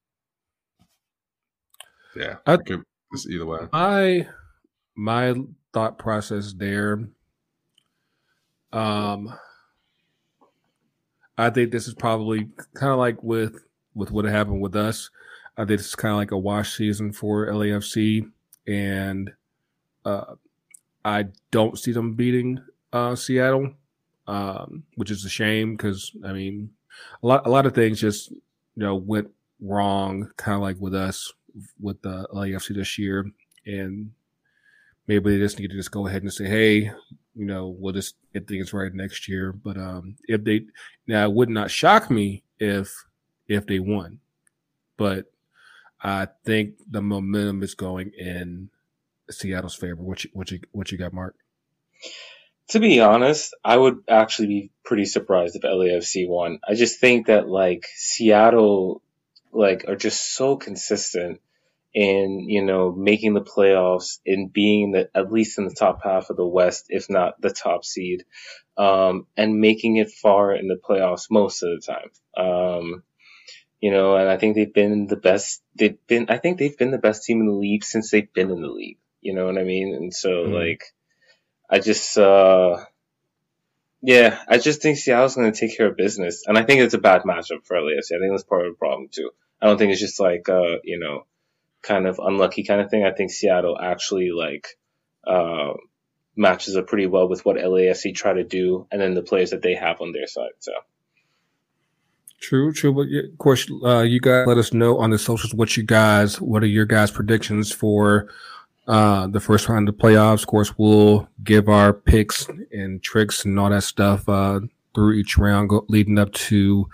yeah, I, could, either way. My my thought process there. Um, I think this is probably kind of like with with what happened with us. I think it's kind of like a wash season for LAFC, and uh, I don't see them beating uh, Seattle, um, which is a shame because I mean, a lot a lot of things just you know went wrong, kind of like with us with the LAFC this year, and maybe they just need to just go ahead and say, hey, you know, we'll just get things right next year. But um, if they now, it would not shock me if if they won, but I think the momentum is going in Seattle's favor. What you what you what you got, Mark? To be honest, I would actually be pretty surprised if LAFC won. I just think that like Seattle, like are just so consistent in you know making the playoffs and being the, at least in the top half of the West, if not the top seed, um, and making it far in the playoffs most of the time. Um, you know, and I think they've been the best. They've been. I think they've been the best team in the league since they've been in the league. You know what I mean? And so mm-hmm. like, I just. uh yeah, I just think Seattle's going to take care of business, and I think it's a bad matchup for LAFC. I think that's part of the problem too. I don't think it's just like uh, you know, kind of unlucky kind of thing. I think Seattle actually like uh, matches up pretty well with what LAFC try to do, and then the players that they have on their side. So. True, true. But of course, uh, you guys let us know on the socials what you guys, what are your guys' predictions for uh, the first round of the playoffs. Of course, we'll give our picks and tricks and all that stuff uh, through each round, go, leading up to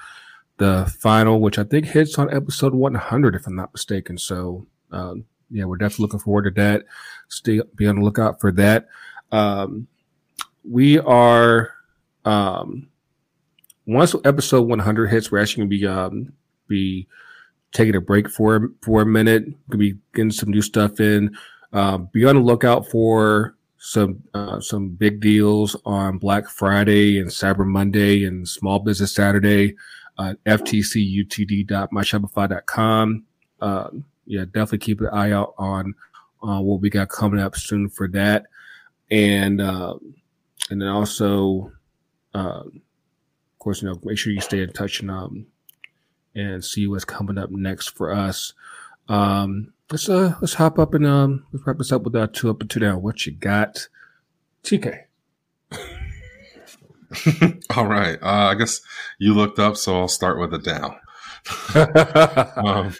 the final, which I think hits on episode 100, if I'm not mistaken. So, uh, yeah, we're definitely looking forward to that. Stay, be on the lookout for that. Um, we are, um, once episode 100 hits, we're actually going to be, um, be taking a break for, for a minute. Going to be getting some new stuff in. Uh, be on the lookout for some uh, some big deals on Black Friday and Cyber Monday and Small Business Saturday. Uh, ftcutd.myshopify.com. Uh, yeah, definitely keep an eye out on uh, what we got coming up soon for that, and uh, and then also, uh, of course, you know, make sure you stay in touch and um, and see what's coming up next for us. Um, let's uh let's hop up and um let's wrap this up with our two up and two down. What you got, TK? All right. Uh, I guess you looked up, so I'll start with a down. um,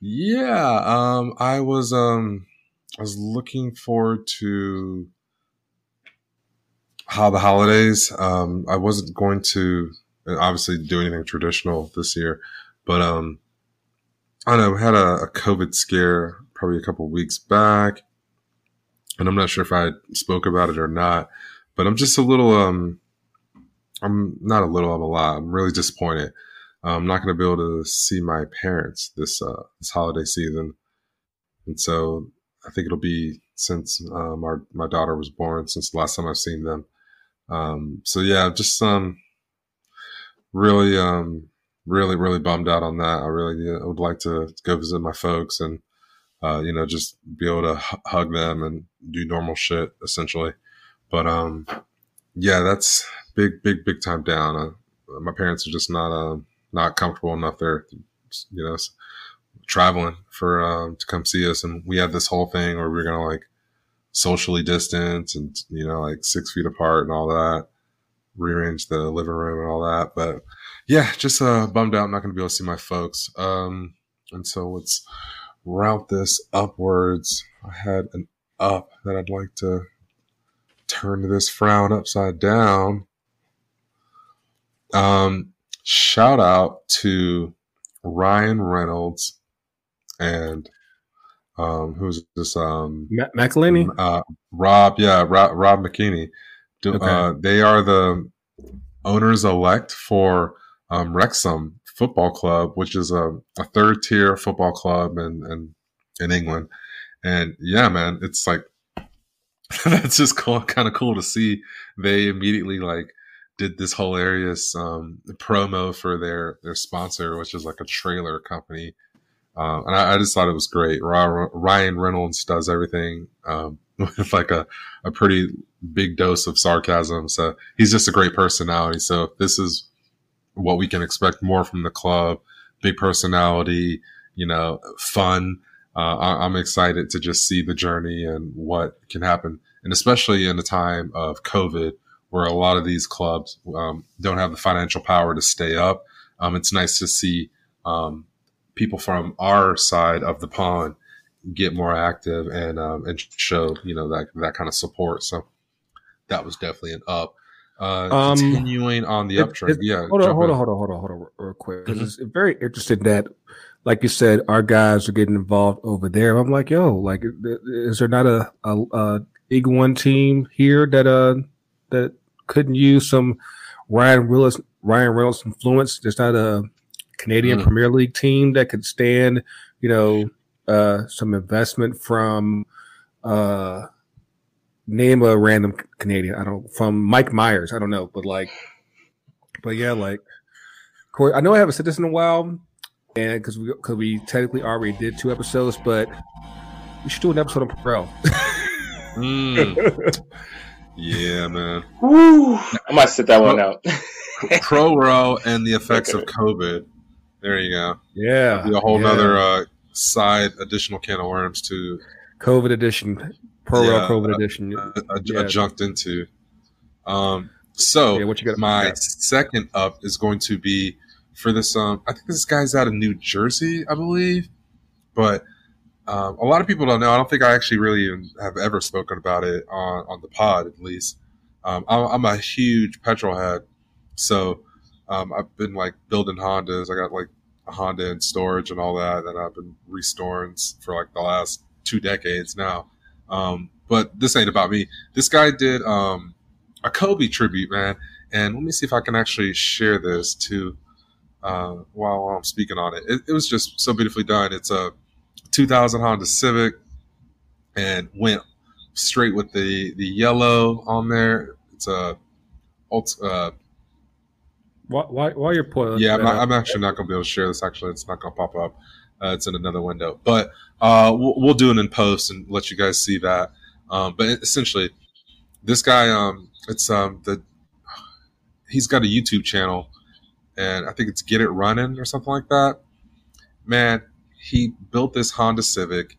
yeah. Um, I was um I was looking forward to how the holidays. Um, I wasn't going to obviously do anything traditional this year, but um, I know, had a, a COVID scare probably a couple weeks back, and I'm not sure if I spoke about it or not, but I'm just a little, um, I'm not a little, I'm a lot. I'm really disappointed. I'm not going to be able to see my parents this uh, this holiday season, and so I think it'll be since um, our my daughter was born since the last time I've seen them. Um, so yeah, just um, really um, really, really bummed out on that. I really I would like to go visit my folks and, uh, you know, just be able to h- hug them and do normal shit essentially. But, um, yeah, that's big, big, big time down. Uh, my parents are just not, uh, not comfortable enough there, you know, traveling for, um, to come see us. And we had this whole thing where we are going to like socially distance and, you know, like six feet apart and all that, rearrange the living room and all that. But, yeah, just uh, bummed out. I'm not going to be able to see my folks. Um, and so let's route this upwards. I had an up that I'd like to turn this frown upside down. Um, shout out to Ryan Reynolds and um, who's this? Um, Matt McElhenney? Uh, Rob, yeah, Rob, Rob McKinney. Do, okay. uh, they are the owners elect for um, Wrexham Football Club, which is a, a third tier football club in, in, in England. And yeah, man, it's like that's just cool, kind of cool to see. They immediately like did this hilarious um, promo for their their sponsor, which is like a trailer company. Um, and I, I, just thought it was great. Ryan Reynolds does everything um, with like a, a pretty big dose of sarcasm. So he's just a great personality. So this is what we can expect more from the club. Big personality, you know, fun. Uh, I, am excited to just see the journey and what can happen, and especially in a time of COVID, where a lot of these clubs um, don't have the financial power to stay up. Um, it's nice to see um, people from our side of the pond get more active and um, and show you know that that kind of support. So that was definitely an up. Uh, um, continuing on the uptrend, it, yeah. Hold on, hold on, hold on, hold on, hold on, real quick, because mm-hmm. it's very interesting that, like you said, our guys are getting involved over there. I'm like, yo, like, is there not a, a, a One team here that uh that couldn't use some Ryan Reynolds Ryan Reynolds influence? There's not a Canadian mm. Premier League team that could stand, you know, uh, some investment from uh name a random Canadian. I don't from Mike Myers. I don't know, but like, but yeah, like, Corey. I know I haven't said this in a while, and because we because we technically already did two episodes, but we should do an episode on Pro. mm. Yeah, man. Woo! I might sit that one out. Pro row and the effects okay. of COVID. There you go. Yeah, a whole yeah. nother uh, side additional can of worms to COVID edition Pro yeah, COVID edition. Uh, yeah. adjunct into. Um, so yeah, what you got? my second up is going to be for this. Um, I think this guy's out of New Jersey, I believe, but um, a lot of people don't know. I don't think I actually really have ever spoken about it on on the pod, at least. Um, I'm, I'm, a huge petrol head, so um, I've been like building Hondas. I got like a Honda in storage and all that, and I've been restoring for like the last two decades now. Um, but this ain't about me. This guy did um, a Kobe tribute, man. And let me see if I can actually share this too uh, while, while I'm speaking on it. it. it. was just so beautifully done. It's a 2000 Honda Civic and went straight with the, the yellow on there. It's a uh, why, why, you're putting yeah, I'm, not, I'm, actually not going to be able to share this. Actually, it's not going to pop up. Uh, it's in another window, but uh, we'll, we'll, do it in post and let you guys see that. Um, but essentially, this guy, um, it's um, the he's got a YouTube channel, and I think it's Get It Running or something like that. Man, he built this Honda Civic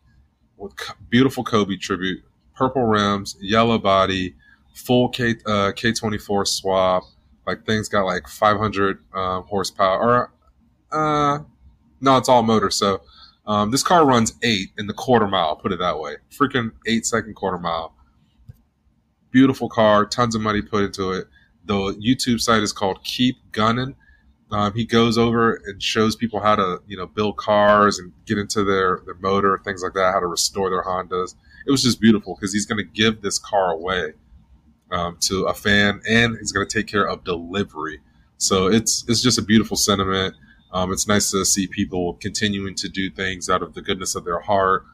with beautiful Kobe tribute, purple rims, yellow body, full K uh, K24 swap. Like things got like 500 um, horsepower. Or uh, no, it's all motor. So um, this car runs eight in the quarter mile. Put it that way. Freaking eight second quarter mile. Beautiful car. Tons of money put into it. The YouTube site is called Keep Gunning. Um, he goes over and shows people how to, you know, build cars and get into their, their motor, things like that, how to restore their Hondas. It was just beautiful because he's going to give this car away um, to a fan and he's going to take care of delivery. So it's it's just a beautiful sentiment. Um, it's nice to see people continuing to do things out of the goodness of their heart,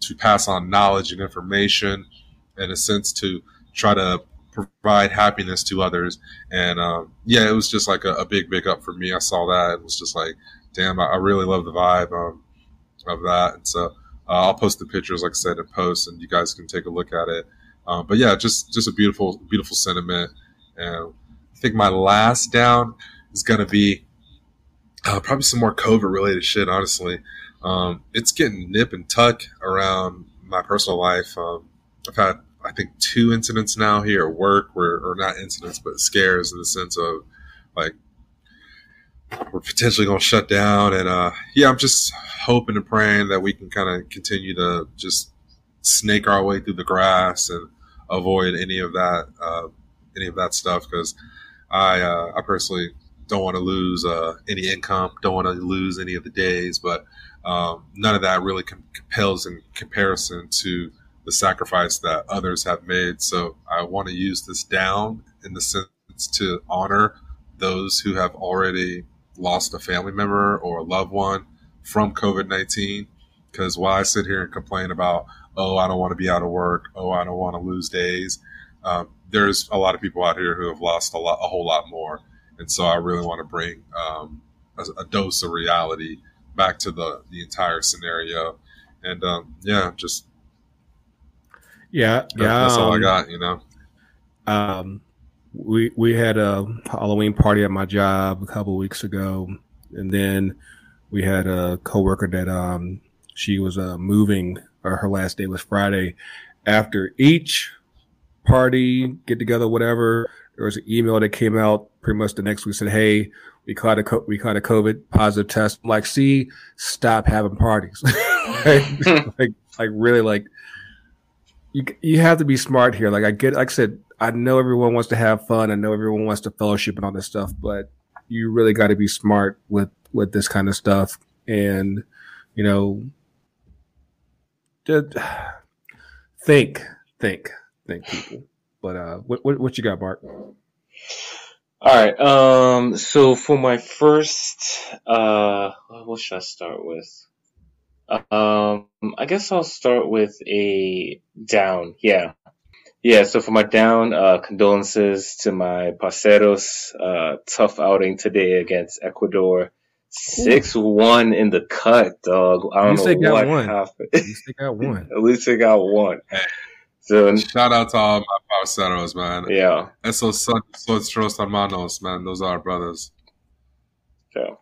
to pass on knowledge and information, in a sense to try to provide happiness to others. And um, yeah, it was just like a, a, big, big up for me. I saw that and was just like, damn, I, I really love the vibe um, of that. And so uh, I'll post the pictures, like I said, in post, and you guys can take a look at it. Um, but yeah, just just a beautiful, beautiful sentiment. And I think my last down is gonna be uh, probably some more COVID related shit, honestly. Um, it's getting nip and tuck around my personal life. Um, I've had, I think, two incidents now here at work where, or not incidents, but scares in the sense of like, we're potentially going to shut down. And uh, yeah, I'm just hoping and praying that we can kind of continue to just snake our way through the grass and avoid any of that, uh, any of that stuff. Because I, uh, I personally don't want to lose uh, any income, don't want to lose any of the days, but um, none of that really com- compels in comparison to the sacrifice that others have made. So I want to use this down in the sense to honor those who have already lost a family member or a loved one from COVID 19. Because while I sit here and complain about, oh, I don't want to be out of work, oh, I don't want to lose days, um, there's a lot of people out here who have lost a lot, a whole lot more and so I really want to bring um, a, a, dose of reality back to the the entire scenario, and um, yeah, just yeah, yeah. That's all I um, got, you know. Um, we we had a Halloween party at my job a couple weeks ago, and then we had a coworker that um she was uh, moving, or her last day was Friday. After each party, get together, whatever, there was an email that came out pretty much the next week said, "Hey, we caught a we caught a COVID positive test." I'm like, see, stop having parties. like, like, like, really, like, you you have to be smart here. Like I get, like I said, I know everyone wants to have fun. I know everyone wants to fellowship and all this stuff, but you really got to be smart with with this kind of stuff. And you know, just think, think, think, people. But uh, what what, what you got, Mark? All right. Um. So for my first, uh, what should I start with? Um, I guess I'll start with a down. Yeah. Yeah, so for my down, uh, condolences to my parceros. Uh, tough outing today against Ecuador. Six one in the cut, dog. I don't know what one. happened. At least they got one. At least they got one. So shout out to all my parceros, man. Yeah. Esos son nuestros hermanos, man. Those are our brothers. Yeah.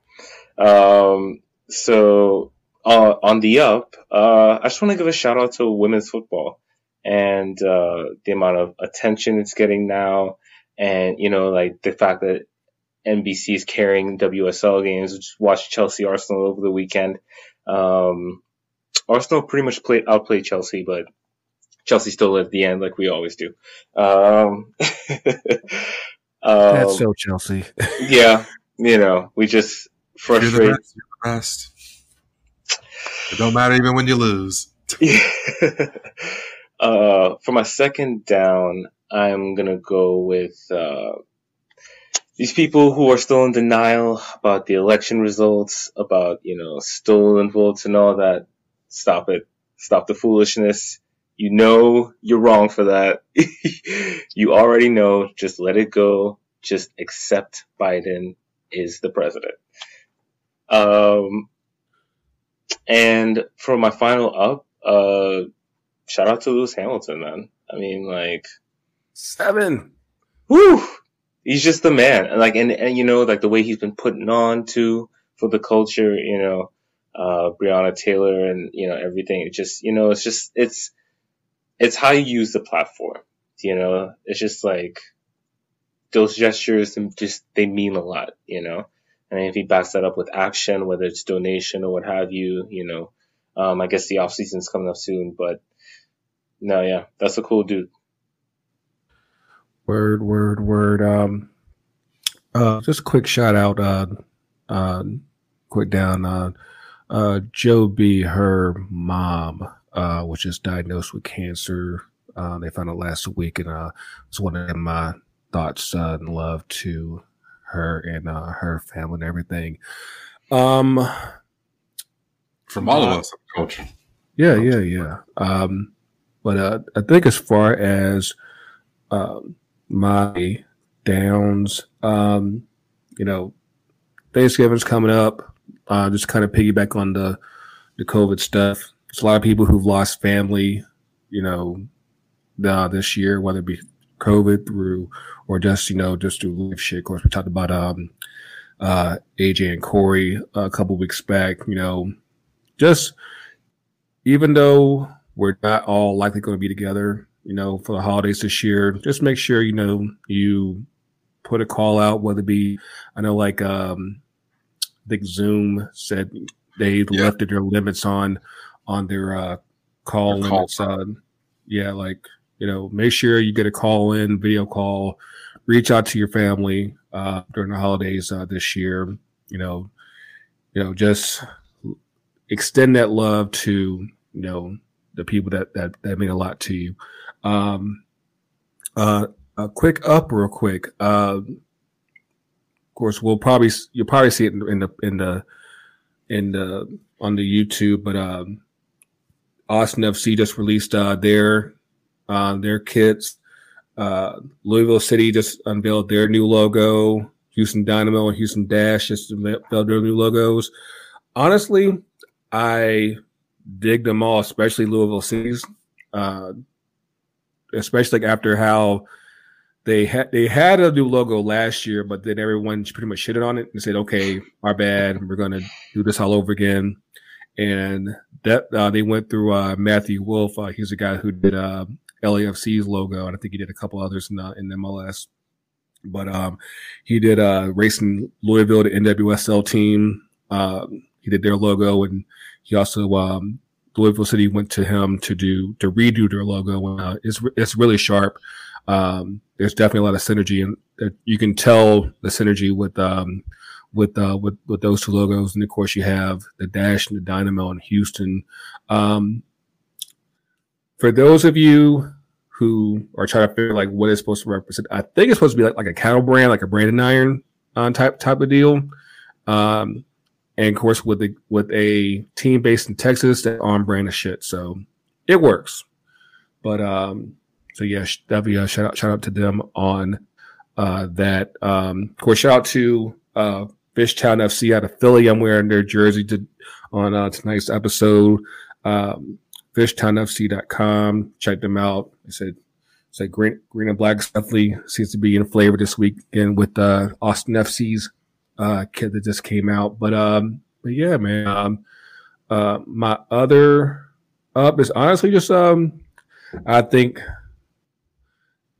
Um. So uh, on the up, uh, I just want to give a shout out to women's football and uh, the amount of attention it's getting now, and you know, like the fact that NBC is carrying WSL games. Just watched Chelsea Arsenal over the weekend. Um, Arsenal pretty much played outplayed Chelsea, but Chelsea still at the end, like we always do. Um, um, That's so Chelsea. yeah, you know, we just frustrate. You're the best. You're the best. It don't matter even when you lose. uh, for my second down, I'm gonna go with uh, these people who are still in denial about the election results, about you know stolen votes and all that. Stop it! Stop the foolishness. You know you're wrong for that. you already know. Just let it go. Just accept Biden is the president. Um, and for my final up, uh, shout out to Lewis Hamilton, man. I mean, like seven. Woo! He's just the man. And like, and, and you know, like the way he's been putting on to for the culture, you know, uh, Breonna Taylor and, you know, everything. It just, you know, it's just, it's, it's how you use the platform. You know, it's just like those gestures and just, they mean a lot, you know? And if he backs that up with action, whether it's donation or what have you, you know, um, I guess the off season's coming up soon, but no, yeah, that's a cool dude. Word, word, word. Um, uh, just quick shout out, uh, uh, quick down, uh, uh, Joe B, her mom, uh, was just diagnosed with cancer. Uh, they found it last week, and uh, it's one of my thoughts uh, and love to her and uh, her family and everything. Um, from all of us, coach. Yeah, yeah, yeah. Um, but uh, I think as far as um, my downs, um, you know, Thanksgiving's coming up. Uh, just kind of piggyback on the the COVID stuff. There's a lot of people who've lost family, you know, uh, this year, whether it be COVID through or just you know just do live shit. Of course, we talked about um, uh, AJ and Corey a couple weeks back. You know, just even though we're not all likely going to be together, you know, for the holidays this year, just make sure you know you put a call out, whether it be I know like um, I think Zoom said they yeah. lifted their limits on on their uh, call their. Call. Uh, yeah, like you know, make sure you get a call in, video call, reach out to your family uh, during the holidays uh, this year. You know, you know, just extend that love to you know the people that that that mean a lot to you. Um, uh, a quick up, real quick. Uh, of course, we'll probably you'll probably see it in, in the in the in the on the YouTube, but um, Austin FC just released uh, their uh, their kits. Uh, Louisville City just unveiled their new logo. Houston Dynamo and Houston Dash just unveiled their new logos. Honestly, I dig them all, especially Louisville City's. Uh, especially after how they had they had a new logo last year, but then everyone pretty much shitted on it and said, "Okay, our bad. We're gonna do this all over again." And that uh, they went through uh, Matthew Wolff. Uh, he's a guy who did uh, LAFC's logo, and I think he did a couple others in in MLS. But um, he did uh, racing Louisville, to NWSL team. He did their logo, and he also um, Louisville City went to him to do to redo their logo. It's it's really sharp. Um, there's definitely a lot of synergy, and you can tell the synergy with um, with uh, with with those two logos. And of course, you have the Dash and the Dynamo in Houston. Um, for those of you who are trying to figure like what it's supposed to represent, I think it's supposed to be like, like a cattle brand, like a branding iron uh, type type of deal. Um, and of course, with the with a team based in Texas, that on brand of shit. So it works. But um, so yeah, definitely uh, shout out shout out to them on uh, that. Um, of course, shout out to uh, Fishtown FC out of Philly. I'm wearing their jersey to, on uh, tonight's episode. Um, FishtownFC.com. Check them out. I said, said green, green and black definitely seems to be in flavor this week and with uh, Austin FC's uh, kid that just came out. But um, but yeah, man. Um, uh, my other up is honestly just um, I think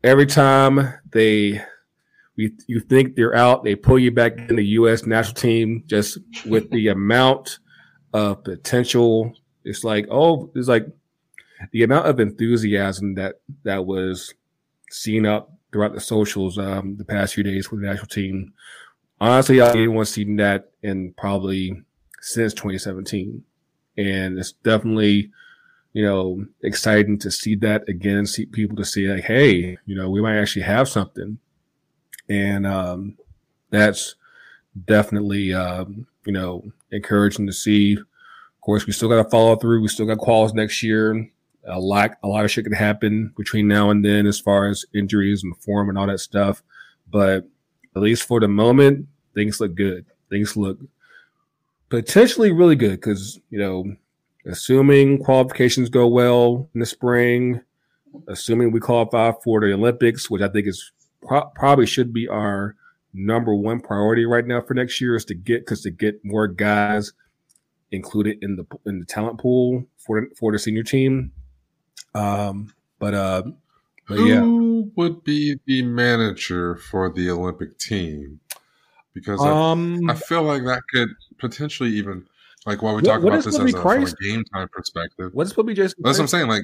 every time they you, you think they're out, they pull you back in the U.S. national team just with the amount of potential. It's like oh, it's like the amount of enthusiasm that that was seen up throughout the socials um, the past few days with the national team. Honestly, I didn't want to see that in probably since 2017, and it's definitely you know exciting to see that again. See people to see like, hey, you know, we might actually have something, and um, that's definitely um, you know encouraging to see. Of course, we still got to follow through. We still got quals next year. A lot, a lot of shit can happen between now and then, as far as injuries and form and all that stuff. But at least for the moment, things look good. Things look potentially really good because you know, assuming qualifications go well in the spring, assuming we qualify for the Olympics, which I think is pro- probably should be our number one priority right now for next year is to get because to get more guys included in the in the talent pool for for the senior team. Um, but uh, but who yeah. would be the manager for the Olympic team? Because um, I, I feel like that could potentially even like while we talk what, what about this as a, from a game time perspective. What's be just? That's what I'm saying. Like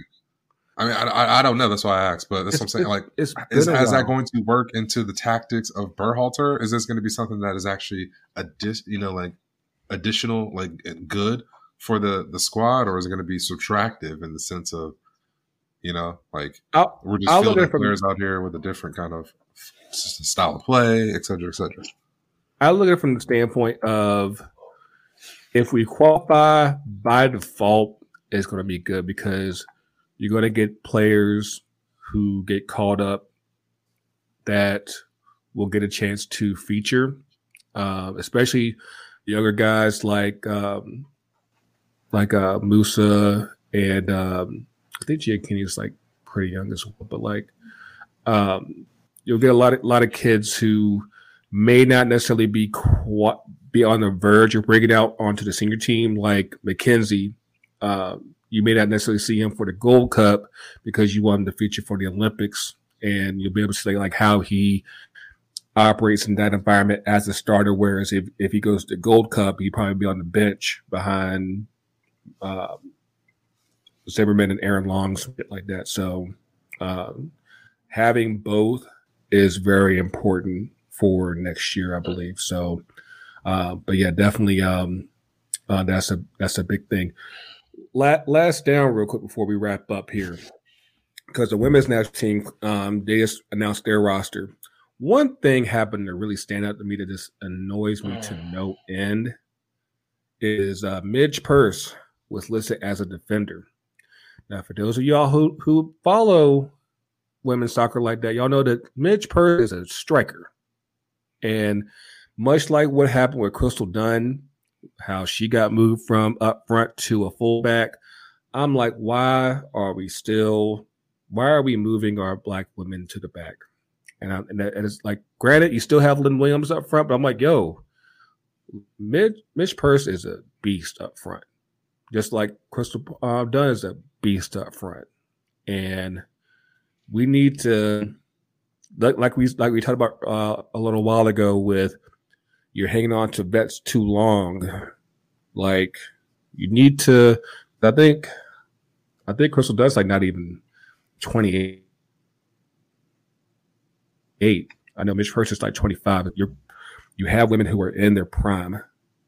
I mean, I, I don't know. That's why I asked, but that's it's, what I'm saying. Like, is, is that going to work into the tactics of Berhalter? Is this going to be something that is actually addi- you know, like additional, like eh, good for the the squad, or is it going to be subtractive in the sense of, you know, like I'll, we're just I'll fielding players out here with a different kind of style of play, et cetera, et cetera. I look at it from the standpoint of if we qualify by default, it's going to be good because you're going to get players who get called up that will get a chance to feature, uh, especially younger guys like um, like uh, Musah and um, I think Kenny is like pretty young as well. But like um, you'll get a lot of lot of kids who may not necessarily be be on the verge of breaking out onto the senior team, like McKenzie. Um, you may not necessarily see him for the Gold Cup because you want him to feature for the Olympics, and you'll be able to see like how he operates in that environment as a starter. Whereas if, if he goes to Gold Cup, he'd probably be on the bench behind uh, Zimmerman and Aaron Long, something like that. So um, having both is very important for next year, I believe. So, uh, but yeah, definitely, um, uh, that's a that's a big thing last down real quick before we wrap up here, because the women's national team um, they just announced their roster. One thing happened to really stand out to me that just annoys me to mm. no end is uh, Midge Purce was listed as a defender. Now, for those of y'all who who follow women's soccer like that, y'all know that Midge Purce is a striker, and much like what happened with Crystal Dunn how she got moved from up front to a fullback. I'm like, why are we still, why are we moving our black women to the back? And, I, and, it's like, granted, you still have Lynn Williams up front, but I'm like, yo, Mitch, Mitch Purce is a beast up front, just like Crystal uh, Dunn is a beast up front, and we need to, like, like we like we talked about uh, a little while ago with you're hanging on to vets too long. Like you need to. I think I think Crystal does like not even 28. eight. I know Mitch Hurst is like 25. You're you have women who are in their prime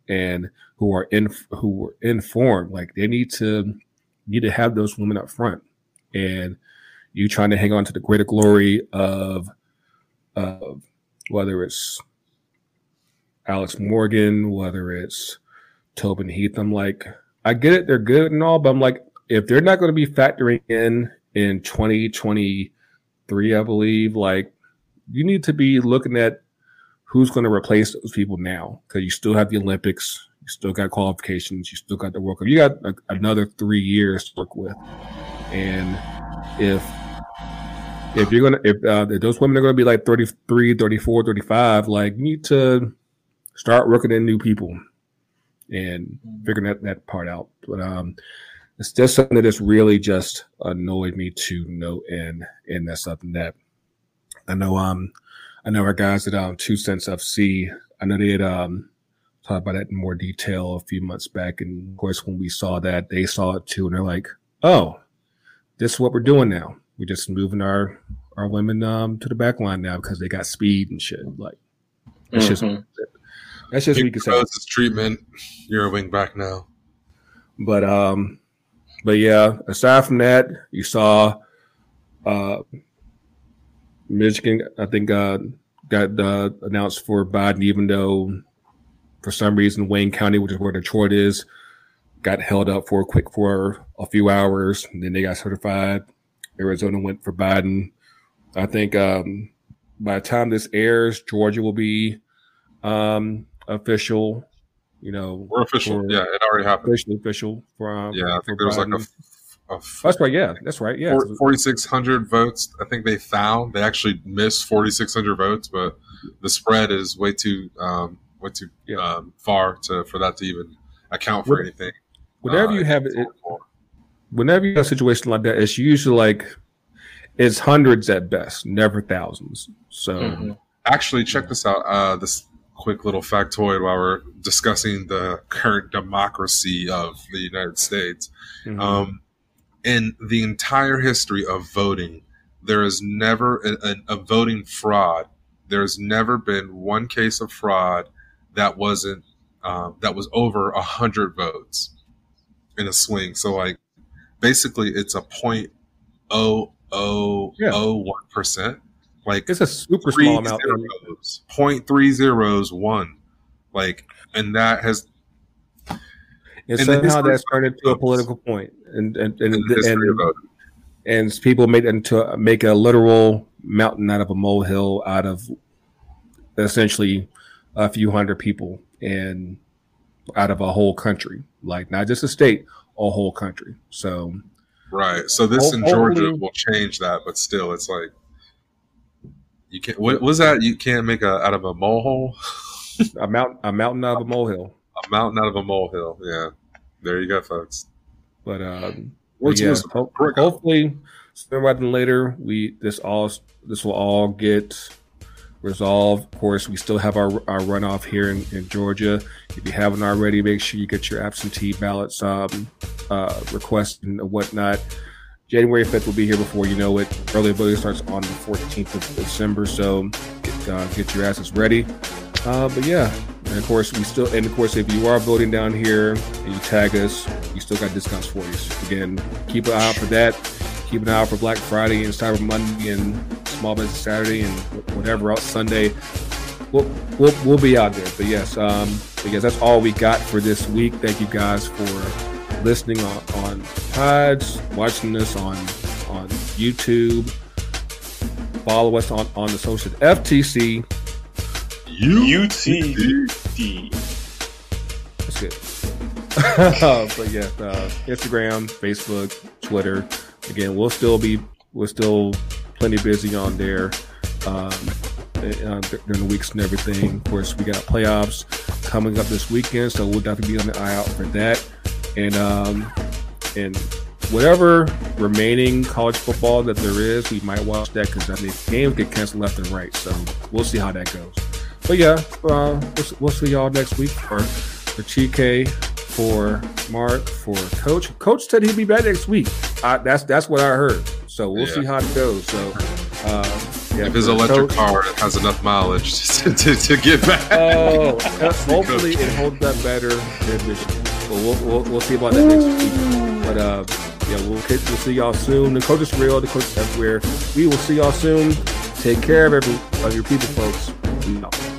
and who are in who are informed. Like they need to need to have those women up front. And you trying to hang on to the greater glory of of whether it's Alex Morgan, whether it's Tobin Heath. I'm like, I get it, they're good and all, but I'm like, if they're not going to be factoring in in 2023, I believe, like you need to be looking at who's going to replace those people now because you still have the Olympics, you still got qualifications, you still got the World Cup, you got another three years to work with, and if if you're gonna if, uh, if those women are gonna be like 33 34 35 like you need to start working in new people and figuring that, that part out but um it's just something that just really just annoyed me to no end, and that's something that I know. Um, I know our guys at um, Two Cents FC. I know they had um talked about that in more detail a few months back, and of course, when we saw that, they saw it too, and they're like, "Oh, this is what we're doing now. We're just moving our our women um to the back line now because they got speed and shit." Like, it's mm-hmm. just that's just what you can say. treatment. You're a wing back now. But um, but yeah, aside from that, you saw uh, Michigan. I think uh, got uh, announced for Biden, even though for some reason Wayne County, which is where Detroit is, got held up for a quick for a few hours. And then they got certified. Arizona went for Biden. I think um, by the time this airs, Georgia will be um, official. You know, we're official. For, yeah, it already happened. Officially official from. Yeah, I think there was like a, a. That's right. Yeah, that's right. Yeah, forty six hundred votes. I think they found they actually missed forty six hundred votes, but the spread is way too um, way too yeah. um, far to for that to even account for anything. Whenever uh, you have it, whenever you have a situation like that, it's usually like it's hundreds at best, never thousands. So. Mm-hmm. Actually, check this out. Uh, this quick little factoid while we're discussing the current democracy of the United States. Mm-hmm. Um, in the entire history of voting, there is never a, a, a, voting fraud. There has never been one case of fraud that wasn't um, that was over a hundred votes in a swing. So like basically, it's a point oh oh oh one percent like it's a super small amount. Zeros, point three zeros one, like, and that has. And somehow that's turned into a political point, and and and and, and people made into make a literal mountain out of a molehill out of essentially a few hundred people and out of a whole country, like not just a state, a whole country. So, right. So this in Georgia will change that, but still, it's like you can't. What was that? You can't make a out of a molehill. a mountain. A mountain out of a molehill. A mountain out of a molehill. Yeah. There you go, folks. But um, but yeah, ho- hopefully sooner rather than later, we this all this will all get resolved. Of course, we still have our, our runoff here in, in Georgia. If you haven't already, make sure you get your absentee ballots um, uh, requests and whatnot. January 5th will be here before you know it. Early voting starts on the 14th of December, so get, uh, get your asses ready. Uh, but yeah, and of course we still, and of course if you are voting down here and you tag us, you still got discounts for you. Again, keep an eye out for that. Keep an eye out for Black Friday and Cyber Monday and Small Business Saturday and whatever else Sunday. We'll, we'll, we'll be out there. But yes, um, but yes, that's all we got for this week. Thank you guys for listening on, on pods, watching us on on YouTube. Follow us on, on the social FTC. UTD. That's good. but yeah, uh, Instagram, Facebook, Twitter. Again, we'll still be we're still plenty busy on there um, uh, during the weeks and everything. Of course, we got playoffs coming up this weekend, so we'll definitely be on the eye out for that and um, and whatever remaining college football that there is, we might watch that because I mean games get canceled left and right. So we'll see how that goes. But yeah, uh, we'll, we'll, see y'all next week for for TK, for Mark, for Coach. Coach said he'd be back next week. I, that's that's what I heard. So we'll yeah. see how it goes. So. Uh, yeah, if his electric car has enough mileage to, to, to get back. Oh, hopefully it holds up better than Michigan. But we'll, we'll, we'll see about that next week. But uh, yeah, we'll, we'll see y'all soon. The coach is real. The coach is everywhere. We will see y'all soon. Take care of every of your people, folks.